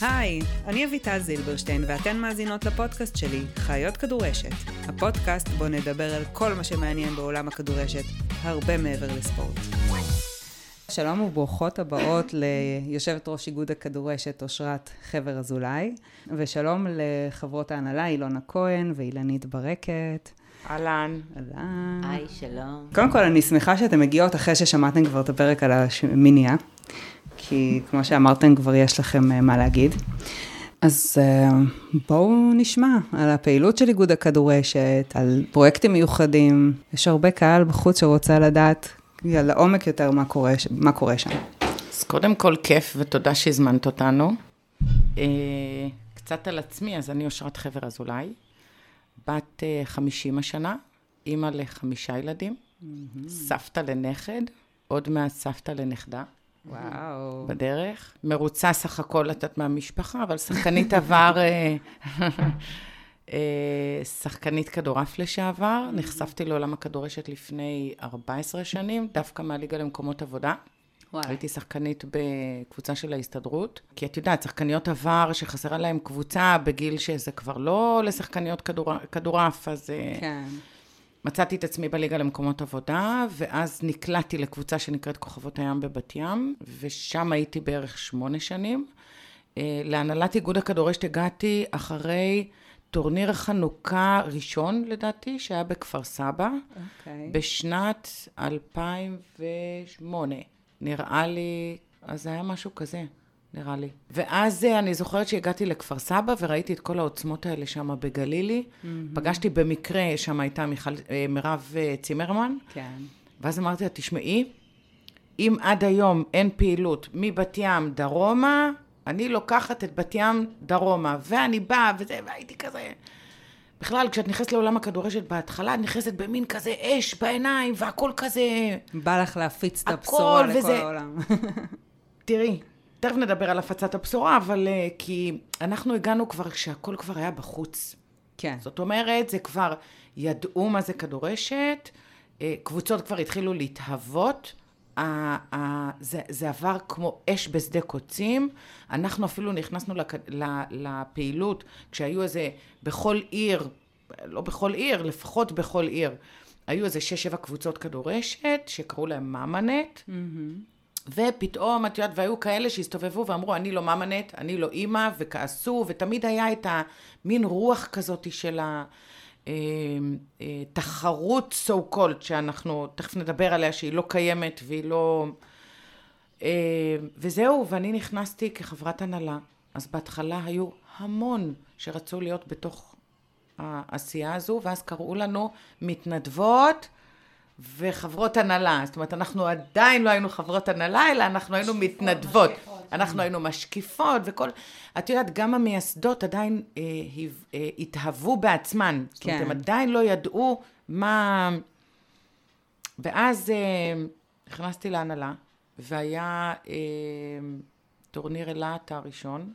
היי, אני אביטל זילברשטיין ואתן מאזינות לפודקאסט שלי, חיות כדורשת. הפודקאסט בו נדבר על כל מה שמעניין בעולם הכדורשת, הרבה מעבר לספורט. שלום וברוכות הבאות ליושבת ראש איגוד הכדורשת אושרת חבר אזולאי, ושלום לחברות ההנהלה אילונה כהן ואילנית ברקת. אהלן. אהלן. היי, שלום. קודם כל, אני שמחה שאתן מגיעות אחרי ששמעתם כבר את הפרק על המיניה, כי כמו שאמרתם, כבר יש לכם אה, מה להגיד. אז אה, בואו נשמע על הפעילות של איגוד הכדורשת, על פרויקטים מיוחדים. יש הרבה קהל בחוץ שרוצה לדעת לעומק יותר מה קורה, מה קורה שם. אז קודם כל, כיף ותודה שהזמנת אותנו. אה, קצת על עצמי, אז אני אושרת חבר אזולאי, בת 50 השנה, אימא לחמישה ילדים, סבתא לנכד, עוד מעט סבתא לנכדה. וואו. בדרך. מרוצה סך הכל לתת מהמשפחה, אבל שחקנית עבר, אה, אה, שחקנית כדורעף לשעבר. נחשפתי לעולם הכדורשת לפני 14 שנים, דווקא מהליגה למקומות עבודה. וואי. הייתי שחקנית בקבוצה של ההסתדרות, כי את יודעת, שחקניות עבר שחסרה להן קבוצה בגיל שזה כבר לא לשחקניות כדור- כדורעף, אז אה, כן. מצאתי את עצמי בליגה למקומות עבודה, ואז נקלעתי לקבוצה שנקראת כוכבות הים בבת ים, ושם הייתי בערך שמונה שנים. אה, להנהלת איגוד הכדורשת הגעתי אחרי טורניר חנוכה ראשון, לדעתי, שהיה בכפר סבא, אוקיי. בשנת 2008. נראה לי, אז זה היה משהו כזה. נראה לי. ואז אה, אני זוכרת שהגעתי לכפר סבא וראיתי את כל העוצמות האלה שם בגלילי. Mm-hmm. פגשתי במקרה, שם הייתה מיכל, אה, מירב אה, צימרמן, כן. ואז אמרתי לה, תשמעי, אם עד היום אין פעילות מבת ים דרומה, אני לוקחת את בת ים דרומה, ואני באה וזה, והייתי כזה... בכלל, כשאת נכנסת לעולם הכדורשת בהתחלה, את נכנסת במין כזה אש בעיניים, והכל כזה... בא לך להפיץ את הבשורה לכל וזה- העולם. תראי, תכף נדבר על הפצת הבשורה, אבל uh, כי אנחנו הגענו כבר כשהכל כבר היה בחוץ. כן. זאת אומרת, זה כבר, ידעו מה זה כדורשת, אה, קבוצות כבר התחילו להתהוות, ה- ה- זה, זה עבר כמו אש בשדה קוצים, אנחנו אפילו נכנסנו לכ, ל- לפעילות כשהיו איזה, בכל עיר, לא בכל עיר, לפחות בכל עיר, היו איזה שש-שבע קבוצות כדורשת, שקראו להם ממנט, ופתאום, את יודעת, והיו כאלה שהסתובבו ואמרו, אני לא ממנט, אני לא אימא, וכעסו, ותמיד היה את המין רוח כזאת של התחרות so called, שאנחנו תכף נדבר עליה, שהיא לא קיימת והיא לא... אה, וזהו, ואני נכנסתי כחברת הנהלה. אז בהתחלה היו המון שרצו להיות בתוך העשייה הזו, ואז קראו לנו מתנדבות וחברות הנהלה. זאת אומרת, אנחנו עדיין לא היינו חברות הנהלה, אלא אנחנו היינו מתנדבות. אנחנו היינו משקיפות וכל... את יודעת, גם המייסדות עדיין אה, היו- אה, התהוו בעצמן. זאת אומרת, כן. הם עדיין לא ידעו מה... ואז אה, נכנסתי להנהלה, והיה אה, טורניר אילת הראשון,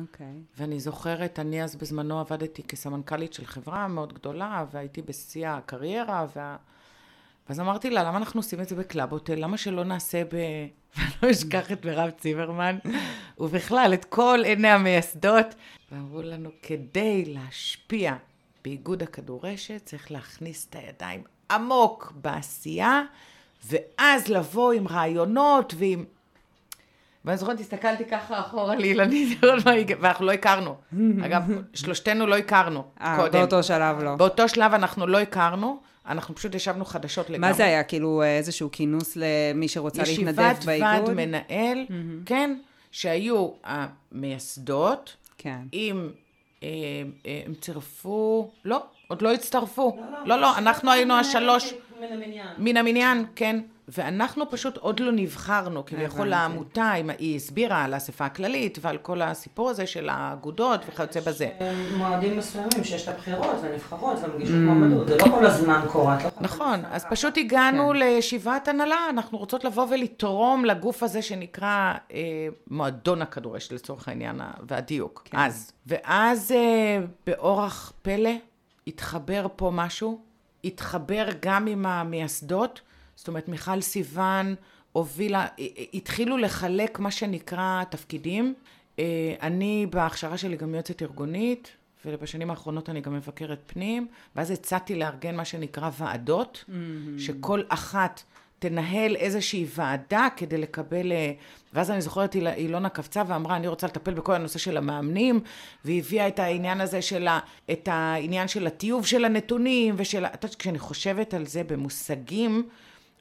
אוקיי. ואני זוכרת, אני אז בזמנו עבדתי כסמנכ"לית של חברה מאוד גדולה, והייתי בשיא הקריירה, וה... ואז אמרתי לה, למה אנחנו עושים את זה ב Club Hotel? למה שלא נעשה ב... ואני לא אשכח את מירב צימרמן, ובכלל, את כל עיני המייסדות. ואמרו לנו, כדי להשפיע באיגוד הכדורשת, צריך להכניס את הידיים עמוק בעשייה, ואז לבוא עם רעיונות ועם... ואני זוכרת, הסתכלתי ככה אחורה לאילנית, היא- ואנחנו לא הכרנו. אגב, שלושתנו לא הכרנו אה, קודם. באותו שלב לא. באותו שלב אנחנו לא הכרנו, אנחנו פשוט ישבנו חדשות לגמרי. מה זה היה? כאילו איזשהו כינוס למי שרוצה להתנדב ישיבת באיגוד? ועד מנהל, כן, שהיו המייסדות, כן. אם אה, אה, הם צירפו, לא, עוד לא הצטרפו. לא, לא, אנחנו היינו השלוש מן המניין. מן המניין, כן. ואנחנו פשוט עוד לא נבחרנו, כביכול. העמותה, אם היא הסבירה על האספה הכללית ועל כל הסיפור הזה של האגודות וכיוצא בזה. מועדים מסוימים שיש את הבחירות ונבחרות ומגישות מועמדות, זה לא כל הזמן קורה. לא נכון, אז פשוט הגענו כן. לישיבת הנהלה, אנחנו רוצות לבוא ולתרום לגוף הזה שנקרא אה, מועדון הכדורשת לצורך העניין והדיוק, כן. אז. ואז אה, באורח פלא התחבר פה משהו, התחבר גם עם המייסדות, זאת אומרת מיכל סיוון, הובילה, התחילו לחלק מה שנקרא תפקידים. אה, אני בהכשרה שלי גם יועצת ארגונית, ובשנים האחרונות אני גם מבקרת פנים, ואז הצעתי לארגן מה שנקרא ועדות, mm-hmm. שכל אחת תנהל איזושהי ועדה כדי לקבל... אה, ואז אני זוכרת, אילונה קפצה ואמרה, אני רוצה לטפל בכל הנושא של המאמנים, והיא הביאה את העניין הזה של ה... את העניין של הטיוב של הנתונים, ושל... את יודעת, כשאני חושבת על זה במושגים,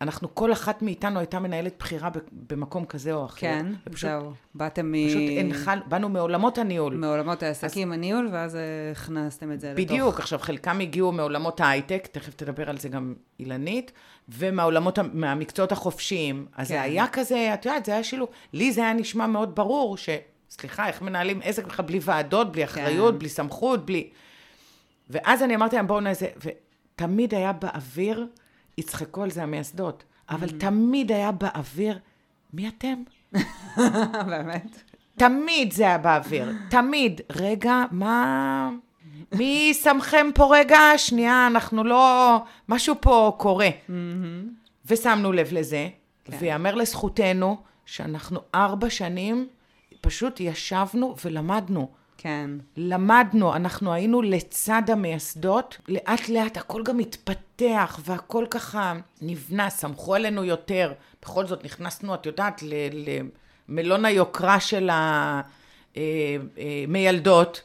אנחנו, כל אחת מאיתנו הייתה מנהלת בחירה במקום כזה או אחר. כן, ופשוט, זהו. באתם מ... פשוט הנחל, באנו מעולמות הניהול. מעולמות העסקים, אז... הניהול, ואז הכנסתם את זה בדיוק, לתוך... בדיוק, עכשיו חלקם הגיעו מעולמות ההייטק, תכף תדבר על זה גם אילנית, ומהעולמות, מהמקצועות החופשיים. אז כן. זה היה כזה, את יודעת, זה היה שילוב. לי זה היה נשמע מאוד ברור ש... סליחה, איך מנהלים עסק בכלל בלי ועדות, בלי אחריות, כן. בלי סמכות, בלי... ואז אני אמרתי להם, בואו נעשה... ותמיד היה באוויר... יצחקו על זה המייסדות, אבל mm-hmm. תמיד היה באוויר, מי אתם? באמת? תמיד זה היה באוויר, תמיד. רגע, מה... מי שמכם פה רגע? שנייה, אנחנו לא... משהו פה קורה. Mm-hmm. ושמנו לב לזה, כן. ויאמר לזכותנו שאנחנו ארבע שנים פשוט ישבנו ולמדנו. כן. למדנו, אנחנו היינו לצד המייסדות, לאט לאט הכל גם התפתח והכל ככה נבנה, סמכו עלינו יותר. בכל זאת נכנסנו, את יודעת, למלון היוקרה של המיילדות.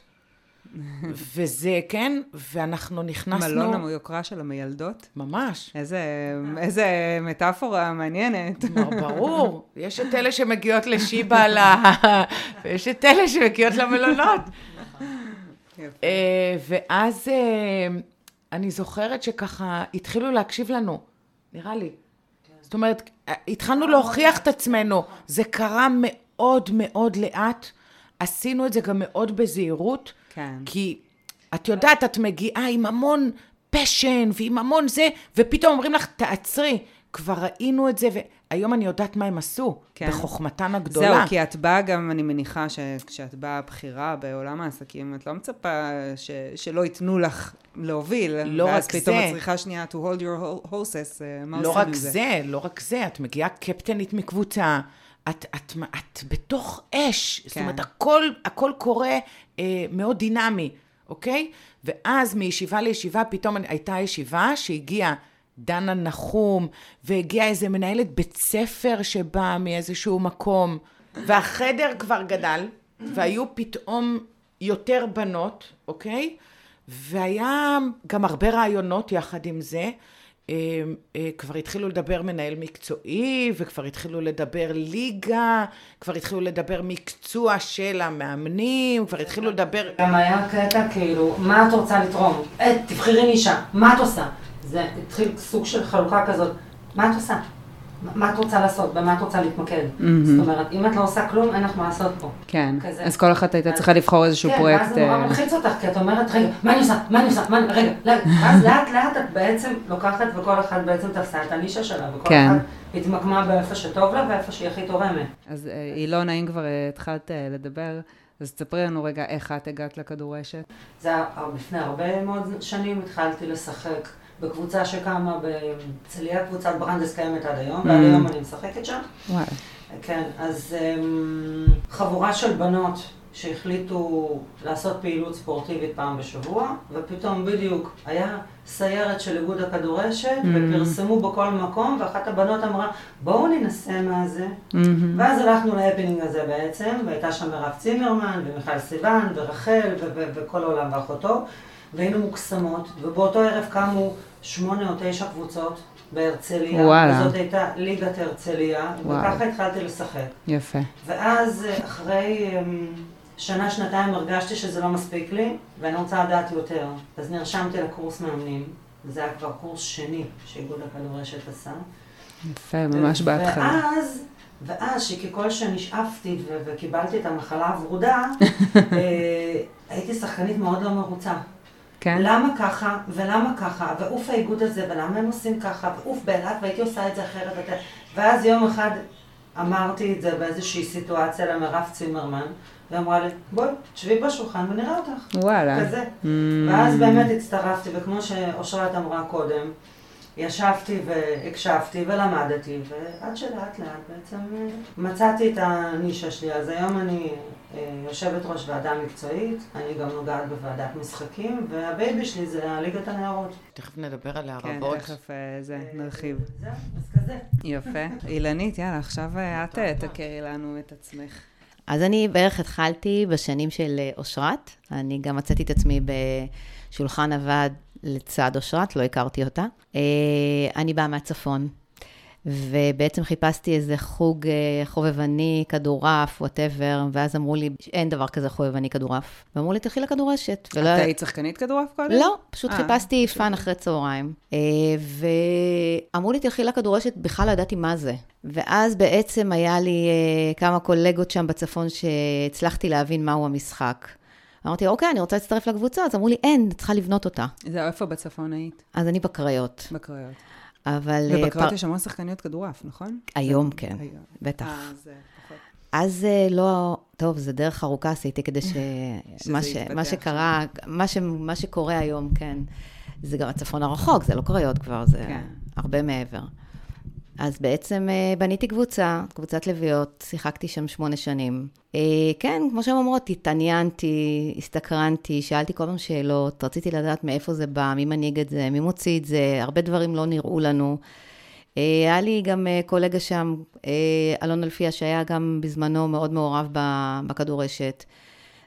וזה, כן, ואנחנו נכנסנו... מלון היוקרה של המיילדות? ממש. איזה, איזה מטאפורה מעניינת. ברור, יש את אלה שמגיעות לשיבא, ל... ויש את אלה שמגיעות למלונות. אה, ואז אה, אני זוכרת שככה התחילו להקשיב לנו, נראה לי. זאת אומרת, התחלנו להוכיח את עצמנו. זה קרה מאוד מאוד לאט. עשינו את זה גם מאוד בזהירות. כן. כי את יודעת, את מגיעה עם המון פשן ועם המון זה, ופתאום אומרים לך, תעצרי. כבר ראינו את זה, והיום אני יודעת מה הם עשו, כן. בחוכמתן הגדולה. זהו, כי את באה גם, אני מניחה שכשאת באה בכירה בעולם העסקים, את לא מצפה ש, שלא ייתנו לך להוביל. לא רק זה. ואז פתאום את צריכה שנייה to hold your horses, אה, מה לא עושים עם זה? לא רק זה, לא רק זה, את מגיעה קפטנית מקבוצה. את, את, את, את בתוך אש, כן. זאת אומרת, הכל, הכל קורה אה, מאוד דינמי, אוקיי? ואז מישיבה לישיבה פתאום הייתה ישיבה שהגיעה דנה נחום, והגיעה איזה מנהלת בית ספר שבאה מאיזשהו מקום, והחדר כבר גדל, והיו פתאום יותר בנות, אוקיי? והיה גם הרבה רעיונות יחד עם זה. אה, אה, כבר התחילו לדבר מנהל מקצועי, וכבר התחילו לדבר ליגה, כבר התחילו לדבר מקצוע של המאמנים, כבר התחילו לדבר... גם היה קטע כאילו, מה את רוצה לתרום? אה, תבחרי נישה, מה את עושה? זה התחיל סוג של חלוקה כזאת, מה את עושה? מה את רוצה לעשות? במה את רוצה להתמקד? Mm-hmm. זאת אומרת, אם את לא עושה כלום, אין לך מה לעשות פה. כן, כזה. אז כל אחת הייתה צריכה לבחור איזשהו כן, פרויקט. כן, ואז זה נורא מלחיץ אותך, כי את אומרת, רגע, מה אני עושה? מה אני עושה? מה אני... רגע, ואז לאט לאט את בעצם לוקחת וכל אחת בעצם תפסה את הנישה שלה, וכל כן. אחת התמקמה באיפה שטוב לה ואיפה שהיא הכי תורמת. אז אילונה, אם כבר התחלת לדבר, אז תספרי לנו רגע איך את הגעת לכדורשת. זה היה לפני הרבה מאוד שנים, התחלתי לשחק. בקבוצה שקמה בהרצליה, קבוצת ברנדס קיימת עד היום, mm. ועד היום אני משחקת שם. וואי. כן, אז um, חבורה של בנות שהחליטו לעשות פעילות ספורטיבית פעם בשבוע, ופתאום בדיוק היה סיירת של איגוד הכדורשת, mm-hmm. ופרסמו בכל מקום, ואחת הבנות אמרה, בואו ננסה מה זה. Mm-hmm. ואז הלכנו להפנינג הזה בעצם, והייתה שם מירב צימרמן, ומיכל סיוון, ורחל, וכל העולם ואחותו, והיינו מוקסמות, ובאותו ערב קמו שמונה או תשע קבוצות בהרצליה. וואלה. וזאת הייתה ליגת הרצליה, וככה התחלתי לשחק. יפה. ואז אחרי אמ, שנה, שנתיים הרגשתי שזה לא מספיק לי, ואני רוצה לדעת יותר. אז נרשמתי לקורס מאמנים, וזה היה כבר קורס שני שאיגוד הכדורשת עשה. יפה, ממש בהתחלה. ואז, ואז שככל שנשאפתי וקיבלתי את המחלה הוורודה, אה, הייתי שחקנית מאוד לא מרוצה. כן. למה ככה, ולמה ככה, ואוף האיגוד הזה, ולמה הם עושים ככה, ואוף באילת, והייתי עושה את זה אחרת. ואת... ואז יום אחד אמרתי את זה באיזושהי סיטואציה למירב צימרמן, והיא אמרה לי, בואי, תשבי בשולחן ונראה אותך. וואלה. כזה. Mm. ואז באמת הצטרפתי, וכמו שאושרת אמרה קודם, ישבתי והקשבתי ולמדתי, ועד שלאט לאט בעצם אה, מצאתי את הנישה שלי. אז היום אני יושבת ראש ועדה מקצועית, אני גם נוגעת בוועדת משחקים, והבייבי שלי זה ליגת הנערות. תכף נדבר עליה כן, רבות. תכף אה, זה, נרחיב. זהו, אז כזה. יפה. אילנית, יאללה, עכשיו אה, את אה, תכירי לנו את עצמך. אז אני בערך התחלתי בשנים של אה, אושרת. אני גם מצאתי את עצמי בשולחן הוועד לצד אושרת, לא הכרתי אותה. אה, אני באה מהצפון, ובעצם חיפשתי איזה חוג אה, חובבני, כדורעף, וואטאבר, ואז אמרו לי, אין דבר כזה חובבני כדורעף. ואמרו לי, תלכי לכדורשת. את היית שחקנית כדורעף קודם? לא, פשוט אה, חיפשתי fun אחרי צהריים. אה, ואמרו לי, תלכי לכדורשת, בכלל לא ידעתי מה זה. ואז בעצם היה לי כמה קולגות שם בצפון שהצלחתי להבין מהו המשחק. אמרתי, אוקיי, אני רוצה להצטרף לקבוצה, אז אמרו לי, אין, את צריכה לבנות אותה. זהו, איפה בצפון היית? אז אני בקריות. בקריות. אבל... אה, ובקריות פר- יש המון שחקניות כדורעף, נכון? היום כן, היום. בטח. אה, זה פחות. אז אה, לא, טוב, זה דרך ארוכה עשיתי כדי ש... מה, ש... מה שקרה, מה, ש... מה שקורה היום, כן. זה גם הצפון הרחוק, זה לא קריות כבר, זה כן. הרבה מעבר. אז בעצם אה, בניתי קבוצה, קבוצת לביאות, שיחקתי שם שמונה שנים. אה, כן, כמו שהן אומרות, התעניינתי, הסתקרנתי, שאלתי כל הזמן שאלות, רציתי לדעת מאיפה זה בא, מי מנהיג את זה, מי מוציא את זה, הרבה דברים לא נראו לנו. אה, היה לי גם קולגה שם, אלון אלפיה, שהיה גם בזמנו מאוד מעורב בכדורשת.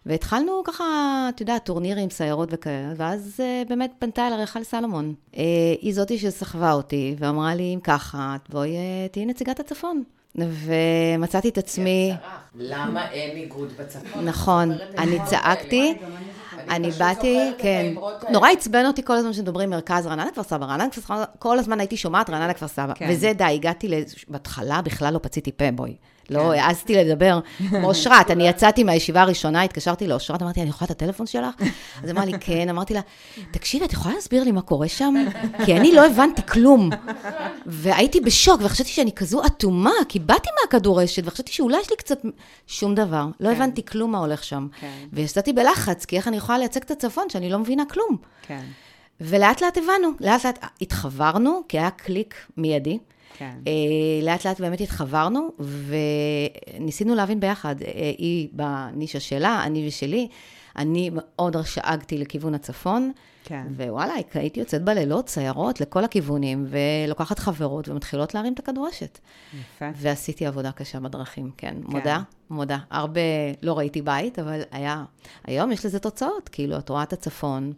והתחלנו ככה, את יודעת, טורנירים, סיירות וכאלה, ואז אה, באמת פנתה אל רחל סלומון. אה, היא זאתי שסחבה אותי, ואמרה לי, אם ככה, בואי, אה, תהיי נציגת הצפון. ומצאתי את עצמי, למה אין איגוד בצפון? נכון, אני צעקתי, אני באתי, כן, נורא עצבן אותי כל הזמן שמדברים מרכז רעננה כפר סבא, רעננה כפר סבא, כל הזמן הייתי שומעת רעננה כפר סבא, כן. וזה די, הגעתי, בהתחלה בכלל לא פציתי פה, בואי. לא העזתי לדבר, כמו אושרת, אני יצאתי מהישיבה הראשונה, התקשרתי לאושרת, אמרתי, אני יכולה את הטלפון שלך? אז אמרה לי, כן, אמרתי לה, תקשיבי, את יכולה להסביר לי מה קורה שם? כי אני לא הבנתי כלום. והייתי בשוק, וחשבתי שאני כזו אטומה, כי באתי מהכדורשת, וחשבתי שאולי יש לי קצת... שום דבר. לא הבנתי כלום מה הולך שם. כן. ויצאתי בלחץ, כי איך אני יכולה לייצג את הצפון, שאני לא מבינה כלום. כן, ולאט לאט הבנו, לאט לאט התחברנו, כי היה קליק מיידי. כן. אה, לאט לאט באמת התחברנו, וניסינו להבין ביחד, אה, היא בנישה שלה, אני ושלי. אני מאוד שאגתי לכיוון הצפון, כן. ווואלה, הייתי יוצאת בלילות, סיירות לכל הכיוונים, ולוקחת חברות ומתחילות להרים את הכדורשת. יפה. ועשיתי עבודה קשה בדרכים, כן, מודה, מודה. הרבה לא ראיתי בית, אבל היה, היום יש לזה תוצאות, כאילו, את רואה את הצפון,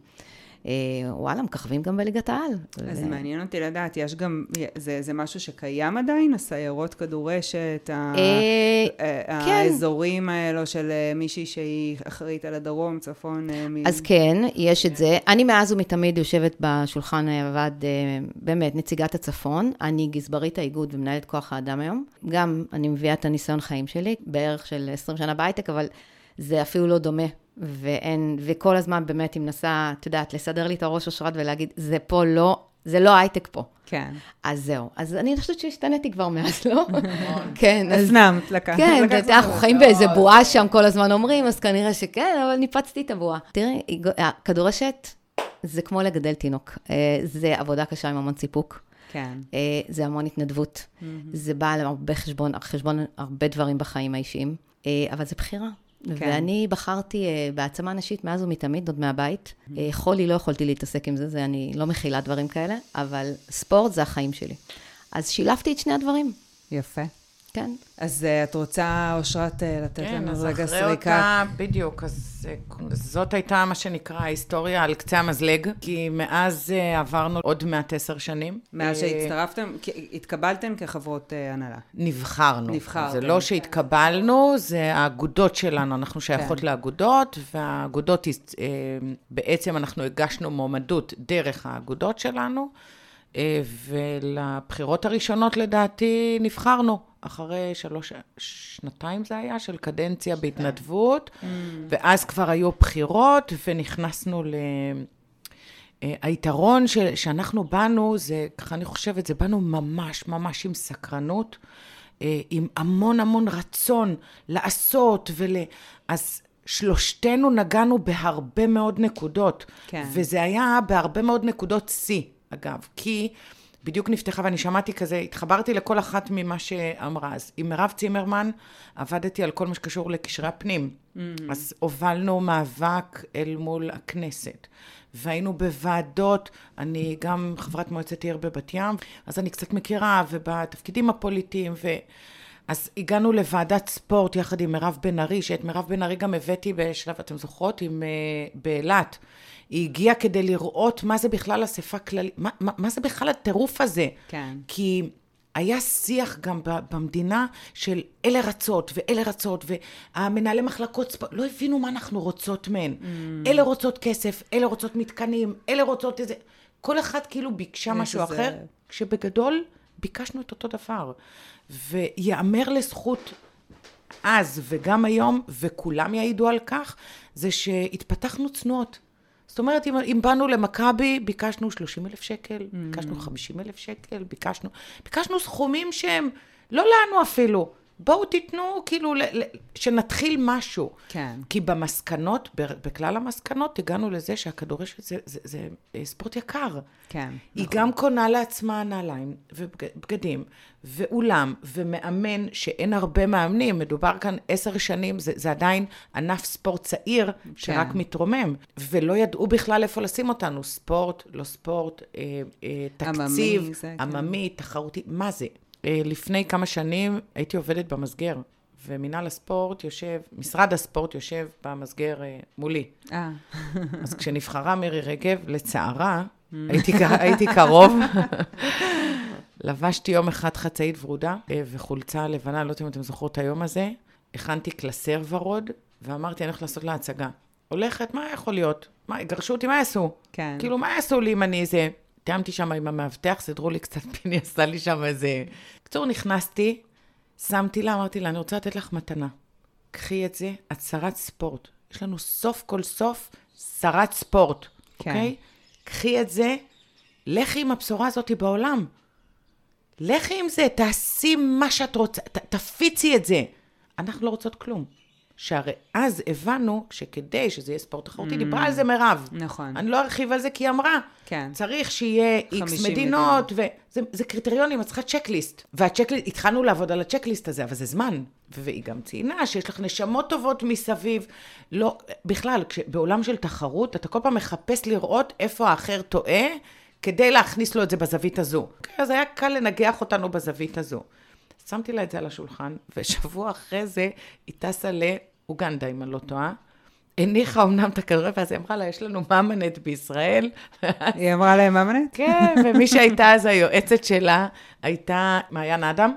וואלה, מככבים גם בליגת העל. אז ו- מעניין אותי לדעת, יש גם, זה, זה משהו שקיים עדיין? הסיירות כדורשת, ה, אה, אה, כן. האזורים האלו של אה, מישהי שהיא אחראית על הדרום, צפון, אה, מ... אז כן, יש את זה. אני מאז ומתמיד יושבת בשולחן הוועד, אה, באמת, נציגת הצפון. אני גזברית האיגוד ומנהלת כוח האדם היום. גם אני מביאה את הניסיון חיים שלי, בערך של 20 שנה בהייטק, אבל זה אפילו לא דומה. ואין, וכל הזמן באמת היא מנסה, את יודעת, לסדר לי את הראש אושרת ולהגיד, זה פה לא, זה לא הייטק פה. כן. אז זהו. אז אני חושבת שהשתניתי כבר מאז, לא? כן, אז... הפנמת, לקחת. כן, לקחת אתה יודע, אנחנו. חיים באיזה בועה שם, כל הזמן אומרים, אז כנראה שכן, אבל ניפצתי את הבועה. תראי, הכדורשת זה כמו לגדל תינוק. אה, זה עבודה קשה עם המון סיפוק. כן. אה, זה המון התנדבות. זה בא על הרבה חשבון, חשבון הרבה דברים בחיים האישיים, אה, אבל זה בחירה. כן. ואני בחרתי אה, בהעצמה נשית מאז ומתמיד, עוד מהבית. אה, חולי לא יכולתי להתעסק עם זה, זה אני לא מכילה דברים כאלה, אבל ספורט זה החיים שלי. אז שילבתי את שני הדברים, יפה. כן. אז אה, את רוצה, אושרת, אה, לתת כן, לנו אז רגע אחרי סריקה? אותה, בדיוק, אז אה, זאת הייתה מה שנקרא ההיסטוריה על קצה המזלג, כי מאז אה, עברנו עוד מעט עשר שנים. מאז שהצטרפתם, התקבלתם כחברות אה, הנהלה. נבחרנו. נבחרתם. זה לא שהתקבלנו, זה האגודות שלנו, אנחנו שייכות כן. לאגודות, והאגודות, אה, בעצם אנחנו הגשנו מועמדות דרך האגודות שלנו, ולבחירות הראשונות לדעתי נבחרנו, אחרי שלוש, שנתיים זה היה, של קדנציה בהתנדבות, ואז כבר היו בחירות, ונכנסנו ל... אה, היתרון ש, שאנחנו באנו, זה, ככה אני חושבת, זה באנו ממש ממש עם סקרנות, אה, עם המון המון רצון לעשות ול... אז שלושתנו נגענו בהרבה מאוד נקודות. כן. וזה היה בהרבה מאוד נקודות שיא, אגב, כי בדיוק נפתחה, ואני שמעתי כזה, התחברתי לכל אחת ממה שאמרה. אז עם מירב צימרמן עבדתי על כל מה שקשור לקשרי הפנים. Mm. אז הובלנו מאבק אל מול הכנסת. והיינו בוועדות, אני גם חברת מועצת עיר בבת ים, אז אני קצת מכירה, ובתפקידים הפוליטיים, ו... אז הגענו לוועדת ספורט יחד עם מירב בן ארי, שאת מירב בן ארי גם הבאתי בשלב, אתם זוכרות? עם, uh, באילת. היא הגיעה כדי לראות מה זה בכלל אספה כללית, מה, מה, מה זה בכלל הטירוף הזה. כן. כי היה שיח גם במדינה של אלה רצות ואלה רצות, והמנהלי מחלקות לא הבינו מה אנחנו רוצות מהן. Mm. אלה רוצות כסף, אלה רוצות מתקנים, אלה רוצות איזה... כל אחת כאילו ביקשה משהו זה... אחר, כשבגדול ביקשנו את אותו דבר. ויאמר לזכות אז וגם היום, וכולם יעידו על כך, זה שהתפתחנו צנועות. זאת אומרת, אם, אם באנו למכבי, ביקשנו 30 אלף שקל, mm. ביקשנו 50 אלף שקל, ביקשנו, ביקשנו סכומים שהם לא לנו אפילו. בואו תיתנו, כאילו, שנתחיל משהו. כן. כי במסקנות, בכלל המסקנות, הגענו לזה שהכדורשת זה, זה, זה, זה ספורט יקר. כן. היא נכון. גם קונה לעצמה נעליים ובגדים, ואולם, ומאמן, שאין הרבה מאמנים, מדובר כאן עשר שנים, זה, זה עדיין ענף ספורט צעיר, שרק כן. מתרומם, ולא ידעו בכלל איפה לשים אותנו, ספורט, לא ספורט, אה, אה, תקציב, עממי, זה, עממי כן. תחרותי, מה זה? אה, לפני כמה שנים הייתי עובדת במסגר, ומינהל הספורט יושב, משרד הספורט יושב במסגר אה, מולי. אה. אז כשנבחרה מירי רגב, לצערה, הייתי, הייתי קרוב. לבשתי יום אחד חצאית ורודה וחולצה לבנה, לא יודעת אם אתם זוכרות את היום הזה. הכנתי קלסר ורוד, ואמרתי, אני הולכת לעשות לה הצגה. הולכת, מה יכול להיות? מה, יגרשו אותי, מה יעשו? כן. כאילו, מה יעשו לי אם אני איזה... תיאמתי שם עם המאבטח, סידרו לי קצת פיני, עשה לי שם איזה... בקיצור, נכנסתי, שמתי לה, אמרתי לה, אני רוצה לתת לך מתנה. קחי את זה, את שרת ספורט. יש לנו סוף כל סוף שרת ספורט, כן. אוקיי? קחי את זה, לכי עם הבשורה הזאת בעולם. לכי עם זה, תעשי מה שאת רוצה, ת, תפיצי את זה. אנחנו לא רוצות כלום. שהרי אז הבנו שכדי שזה יהיה ספורט תחרותי, mm. דיברה על זה מירב. נכון. אני לא ארחיב על זה כי היא אמרה, כן. צריך שיהיה איקס מדינות, וזה צקריטריונים, את צריכה צ'קליסט. והצ'קליסט, התחלנו לעבוד על הצ'קליסט הזה, אבל זה זמן. והיא גם ציינה שיש לך נשמות טובות מסביב. לא, בכלל, בעולם של תחרות, אתה כל פעם מחפש לראות איפה האחר טועה, כדי להכניס לו את זה בזווית הזו. אז היה קל לנגח אותנו בזווית הזו. שמתי לה את זה על השולחן, ושבוע אחרי זה היא טסה לאוגנדה, אם אני לא טועה. הניחה אמנם את הכדורי, ואז היא אמרה לה, יש לנו ממנט בישראל. היא אמרה להם ממנט? כן, ומי שהייתה אז היועצת שלה הייתה מעיין אדם.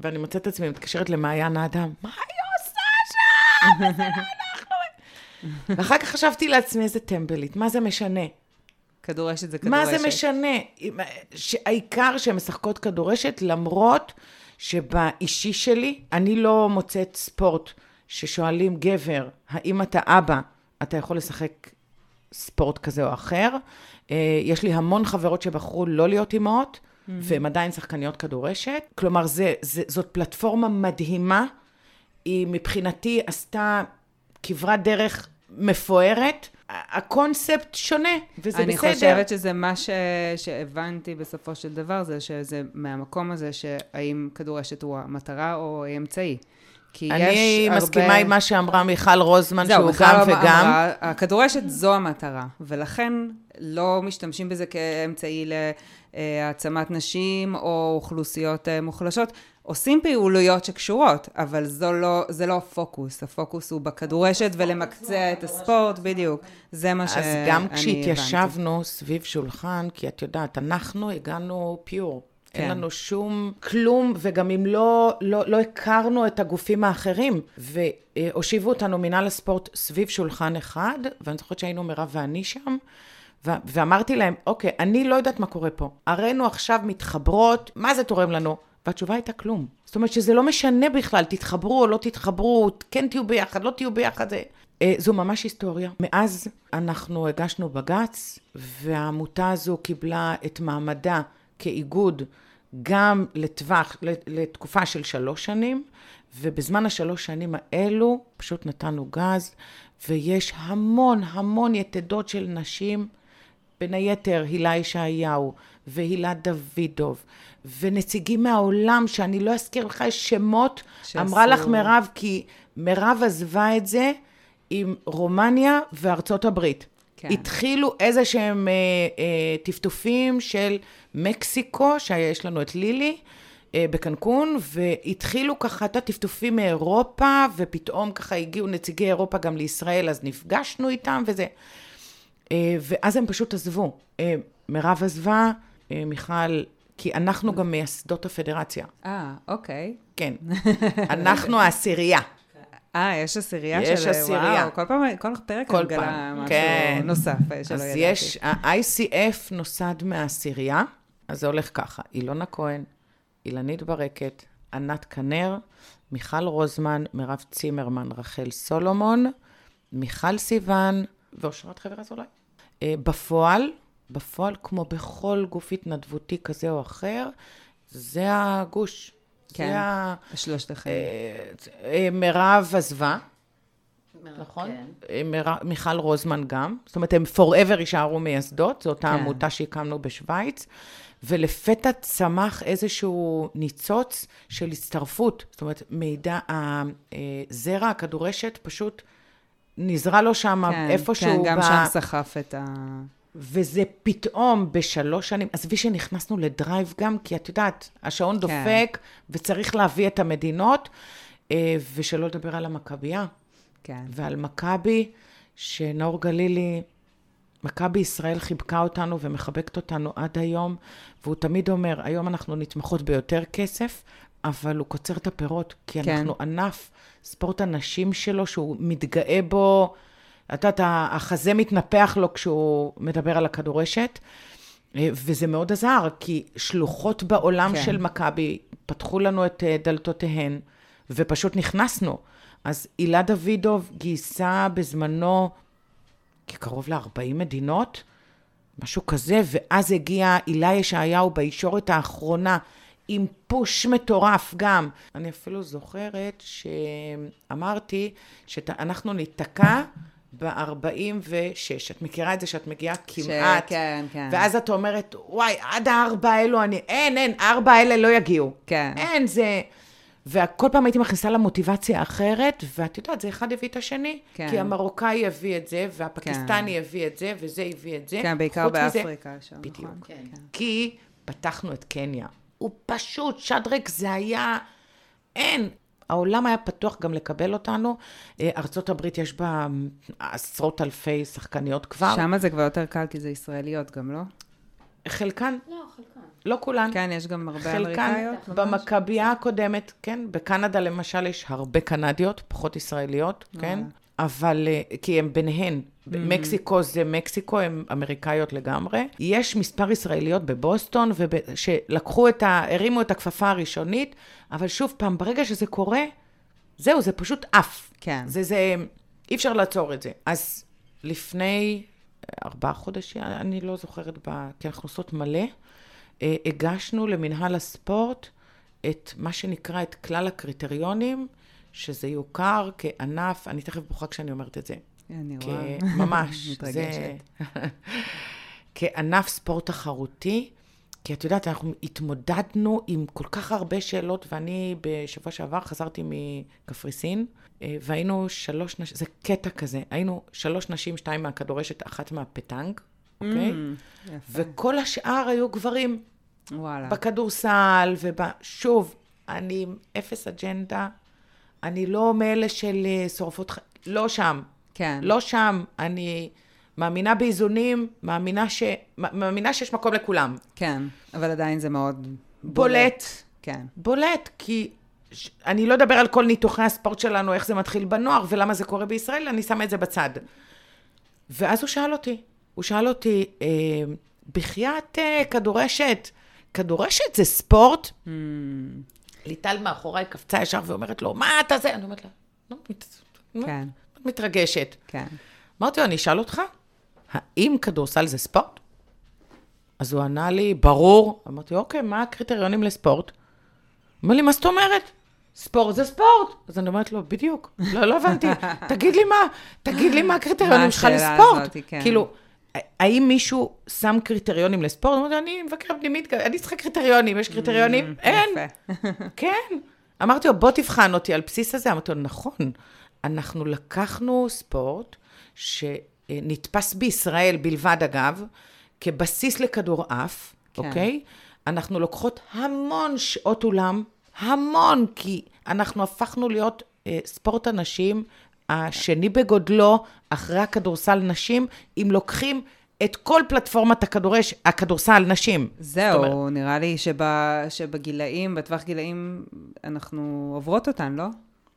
ואני מוצאת את עצמי מתקשרת למעיין אדם, מה היא עושה שם? זה לא אנחנו. ואחר כך חשבתי לעצמי, איזה טמבלית, מה זה משנה? כדורשת זה כדורשת. מה זה משנה? העיקר שהן משחקות כדורשת, למרות שבאישי שלי, אני לא מוצאת ספורט ששואלים גבר, האם אתה אבא, אתה יכול לשחק ספורט כזה או אחר. אה, יש לי המון חברות שבחרו לא להיות אימהות, mm-hmm. והן עדיין שחקניות כדורשת. כלומר, זה, זה, זאת פלטפורמה מדהימה. היא מבחינתי עשתה כברת דרך מפוארת. הקונספט שונה, וזה אני בסדר. אני חושבת שזה מה ש... שהבנתי בסופו של דבר, זה שזה מהמקום הזה, שהאם כדורשת הוא המטרה או האמצעי. כי יש הרבה... אני מסכימה עם מה שאמרה מיכל רוזמן, זהו, שהוא גם וגם. אמרה, הכדורשת זו המטרה, ולכן לא משתמשים בזה כאמצעי להעצמת נשים או אוכלוסיות אה, מוחלשות. עושים פעילויות שקשורות, אבל זו לא, זה לא הפוקוס. הפוקוס הוא בכדורשת ולמקצע את הספורט, בדיוק. זה מה שאני הבנתי. אז גם כשהתיישבנו סביב שולחן, כי את יודעת, אנחנו הגענו פיור. כן. אין לנו שום כלום, וגם אם לא, לא, לא הכרנו את הגופים האחרים, והושיבו אותנו מנהל הספורט סביב שולחן אחד, ואני זוכרת שהיינו מירב ואני שם, ו- ואמרתי להם, אוקיי, אני לא יודעת מה קורה פה. הראינו עכשיו מתחברות, מה זה תורם לנו? והתשובה הייתה כלום. זאת אומרת שזה לא משנה בכלל, תתחברו או לא תתחברו, כן תהיו ביחד, לא תהיו ביחד. אה, זו ממש היסטוריה. מאז אנחנו הגשנו בג"ץ, והעמותה הזו קיבלה את מעמדה כאיגוד גם לטווח, לתקופה של שלוש שנים, ובזמן השלוש שנים האלו פשוט נתנו גז, ויש המון המון יתדות של נשים בין היתר הילה ישעיהו והילה דוידוב, ונציגים מהעולם, שאני לא אזכיר לך שמות, שעשו- אמרה לך מירב, כי מירב עזבה את זה עם רומניה וארצות הברית. כן. התחילו איזה שהם אה, אה, טפטופים של מקסיקו, שיש לנו את לילי. אה, בקנקון, והתחילו ככה את הטפטופים מאירופה, ופתאום ככה הגיעו נציגי אירופה גם לישראל, אז נפגשנו איתם וזה. אה, ואז הם פשוט עזבו. אה, מירב עזבה, מיכל, כי אנחנו גם מייסדות הפדרציה. אה, אוקיי. כן. אנחנו העשירייה. אה, יש עשירייה יש של... עשירייה. וואו, כל פעם, כל פרק כל מגלה פעם, משהו כן. נוסף אה, שלא אז ידעתי. יש, ה-ICF נוסד מהעשירייה, אז זה הולך ככה, אילונה כהן, אילנית ברקת, ענת כנר, מיכל רוזמן, מירב צימרמן, רחל סולומון, מיכל סיוון ואושרת חבר אזולאי. אה, בפועל, בפועל, כמו בכל גוף התנדבותי כזה או אחר, זה הגוש. כן. זה ה... שלושתכם. אה, אה, מירב עזבה, נכון? כן. אה, מר... מיכל רוזמן גם. זאת אומרת, הם forever יישארו מייסדות, זו אותה כן. עמותה שהקמנו בשוויץ, ולפתע צמח איזשהו ניצוץ של הצטרפות. זאת אומרת, מידע, הזרע, הכדורשת, פשוט נזרע לו שם כן, איפשהו. כן, גם ב- שם סחף את ה... וזה פתאום בשלוש שנים, עזבי שנכנסנו לדרייב גם, כי את יודעת, השעון כן. דופק וצריך להביא את המדינות, אה, ושלא לדבר על המכבייה. כן. ועל מכבי, שנאור גלילי, מכבי ישראל חיבקה אותנו ומחבקת אותנו עד היום, והוא תמיד אומר, היום אנחנו נתמכות ביותר כסף, אבל הוא קוצר את הפירות, כי כן. אנחנו ענף ספורט הנשים שלו, שהוא מתגאה בו, את יודעת, החזה מתנפח לו כשהוא מדבר על הכדורשת, אה, וזה מאוד עזר, כי שלוחות בעולם כן. של מכבי פתחו לנו את אה, דלתותיהן, ופשוט נכנסנו. אז הילה דוידוב גייסה בזמנו כקרוב ל-40 מדינות, משהו כזה, ואז הגיע הילה ישעיהו בישורת האחרונה עם פוש מטורף גם. אני אפילו זוכרת שאמרתי שאנחנו ניתקע ב-46. את מכירה את זה שאת מגיעה כמעט, כן, כן. ואז את אומרת, וואי, עד הארבע האלו אני, אין, אין, ארבע האלה לא יגיעו. כן. אין, זה... וכל פעם הייתי מכניסה לה מוטיבציה אחרת, ואת יודעת, זה אחד הביא את השני. כן. כי המרוקאי הביא את זה, והפקיסטני הביא את זה, וזה הביא את זה. כן, בעיקר חוץ מזה- באפריקה שם, נכון? בדיוק. כן. כי פתחנו את קניה. הוא פשוט, שדרק, זה היה... אין. העולם היה פתוח גם לקבל אותנו. אה, ארצות הברית יש בה עשרות אלפי שחקניות כבר. שם זה כבר יותר קל, כי זה ישראליות גם, לא? חלקן, לא, חלקן. לא כולן. כן, יש גם הרבה חלקן, אמריקאיות. ממש? במכבייה הקודמת, כן, בקנדה למשל יש הרבה קנדיות, פחות ישראליות, כן, אבל, אה, כי הן ביניהן, מקסיקו זה מקסיקו, הן אמריקאיות לגמרי. יש מספר ישראליות בבוסטון, וב- שלקחו את ה... הרימו את הכפפה הראשונית, אבל שוב פעם, ברגע שזה קורה, זהו, זה פשוט עף. כן. זה, זה, אי אפשר לעצור את זה. אז לפני ארבעה חודשים, אני לא זוכרת, ב... כי אנחנו עושות מלא, אה, הגשנו למינהל הספורט את מה שנקרא, את כלל הקריטריונים, שזה יוכר כענף, אני תכף בוכה כשאני אומרת את זה. אני כ- רואה. ממש. מתרגשת. כענף ספורט תחרותי, כי את יודעת, אנחנו התמודדנו עם כל כך הרבה שאלות, ואני בשבוע שעבר חזרתי מקפריסין, אה, והיינו שלוש נשים, זה קטע כזה, היינו שלוש נשים, שתיים מהכדורשת, אחת מהפטנג, אוקיי? Mm, יפה. וכל השאר היו גברים. וואלה. בכדורסל, ושוב, אני עם אפס אג'נדה, אני לא מאלה של אה, שורפות, לא שם. כן. לא שם. אני מאמינה באיזונים, מאמינה, ש... מאמינה שיש מקום לכולם. כן, אבל עדיין זה מאוד... בולט. כן. בולט, כי ש... אני לא אדבר על כל ניתוחי הספורט שלנו, איך זה מתחיל בנוער ולמה זה קורה בישראל, אני שמה את זה בצד. ואז הוא שאל אותי, הוא שאל אותי, אה, בחייאת אה, כדורשת, כדורשת זה ספורט? Mm, ליטל מאחוריי קפצה ישר ואומרת לו, מה אתה זה? אני אומרת לה, לא, מת... כן, את מתרגשת. כן. אמרתי לו, אני אשאל אותך, האם כדורסל זה ספורט? אז הוא ענה לי, ברור. אמרתי, אוקיי, מה הקריטריונים לספורט? הוא אומר לי, מה זאת אומרת? ספורט זה ספורט. אז אני אומרת לו, בדיוק. לא, לא הבנתי. תגיד לי מה, תגיד לי מה הקריטריונים שלך לספורט. הזאת, כן. כאילו, האם מישהו שם קריטריונים לספורט? הוא אומר, אני מבקר פנימית, אני צריכה קריטריונים, יש קריטריונים? אין. Mm, יפה. כן. אמרתי לו, בוא תבחן אותי על בסיס הזה. אמרתי לו, נכון, אנחנו לקחנו ספורט שנתפס בישראל בלבד, אגב, כבסיס לכדורעף, כן. אוקיי? אנחנו לוקחות המון שעות אולם, המון, כי אנחנו הפכנו להיות אה, ספורט הנשים השני בגודלו, אחרי הכדורסל נשים, אם לוקחים את כל פלטפורמת הכדורש, הכדורסל נשים. זהו, אומרת- נראה לי שב- שבגילאים, בטווח גילאים, אנחנו עוברות אותן, לא?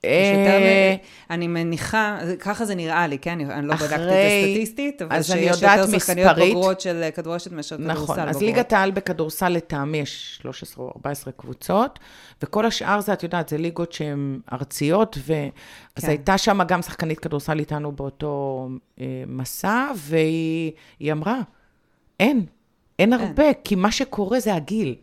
אה, אני מניחה, ככה זה נראה לי, כן? אני לא בדקתי את זה סטטיסטית, אבל שיש יותר שחקניות. בוגרות של כדורשת מאשר כדורסל נכון, בוגרות. אז ליגת העל בכדורסל לטעמי יש 13 או 14 קבוצות, וכל השאר זה, את יודעת, זה ליגות שהן ארציות. אז כן. הייתה שם גם שחקנית כדורסל איתנו באותו אה, מסע, והיא היא אמרה, אין, אין הרבה, כי מה שקורה זה הגיל.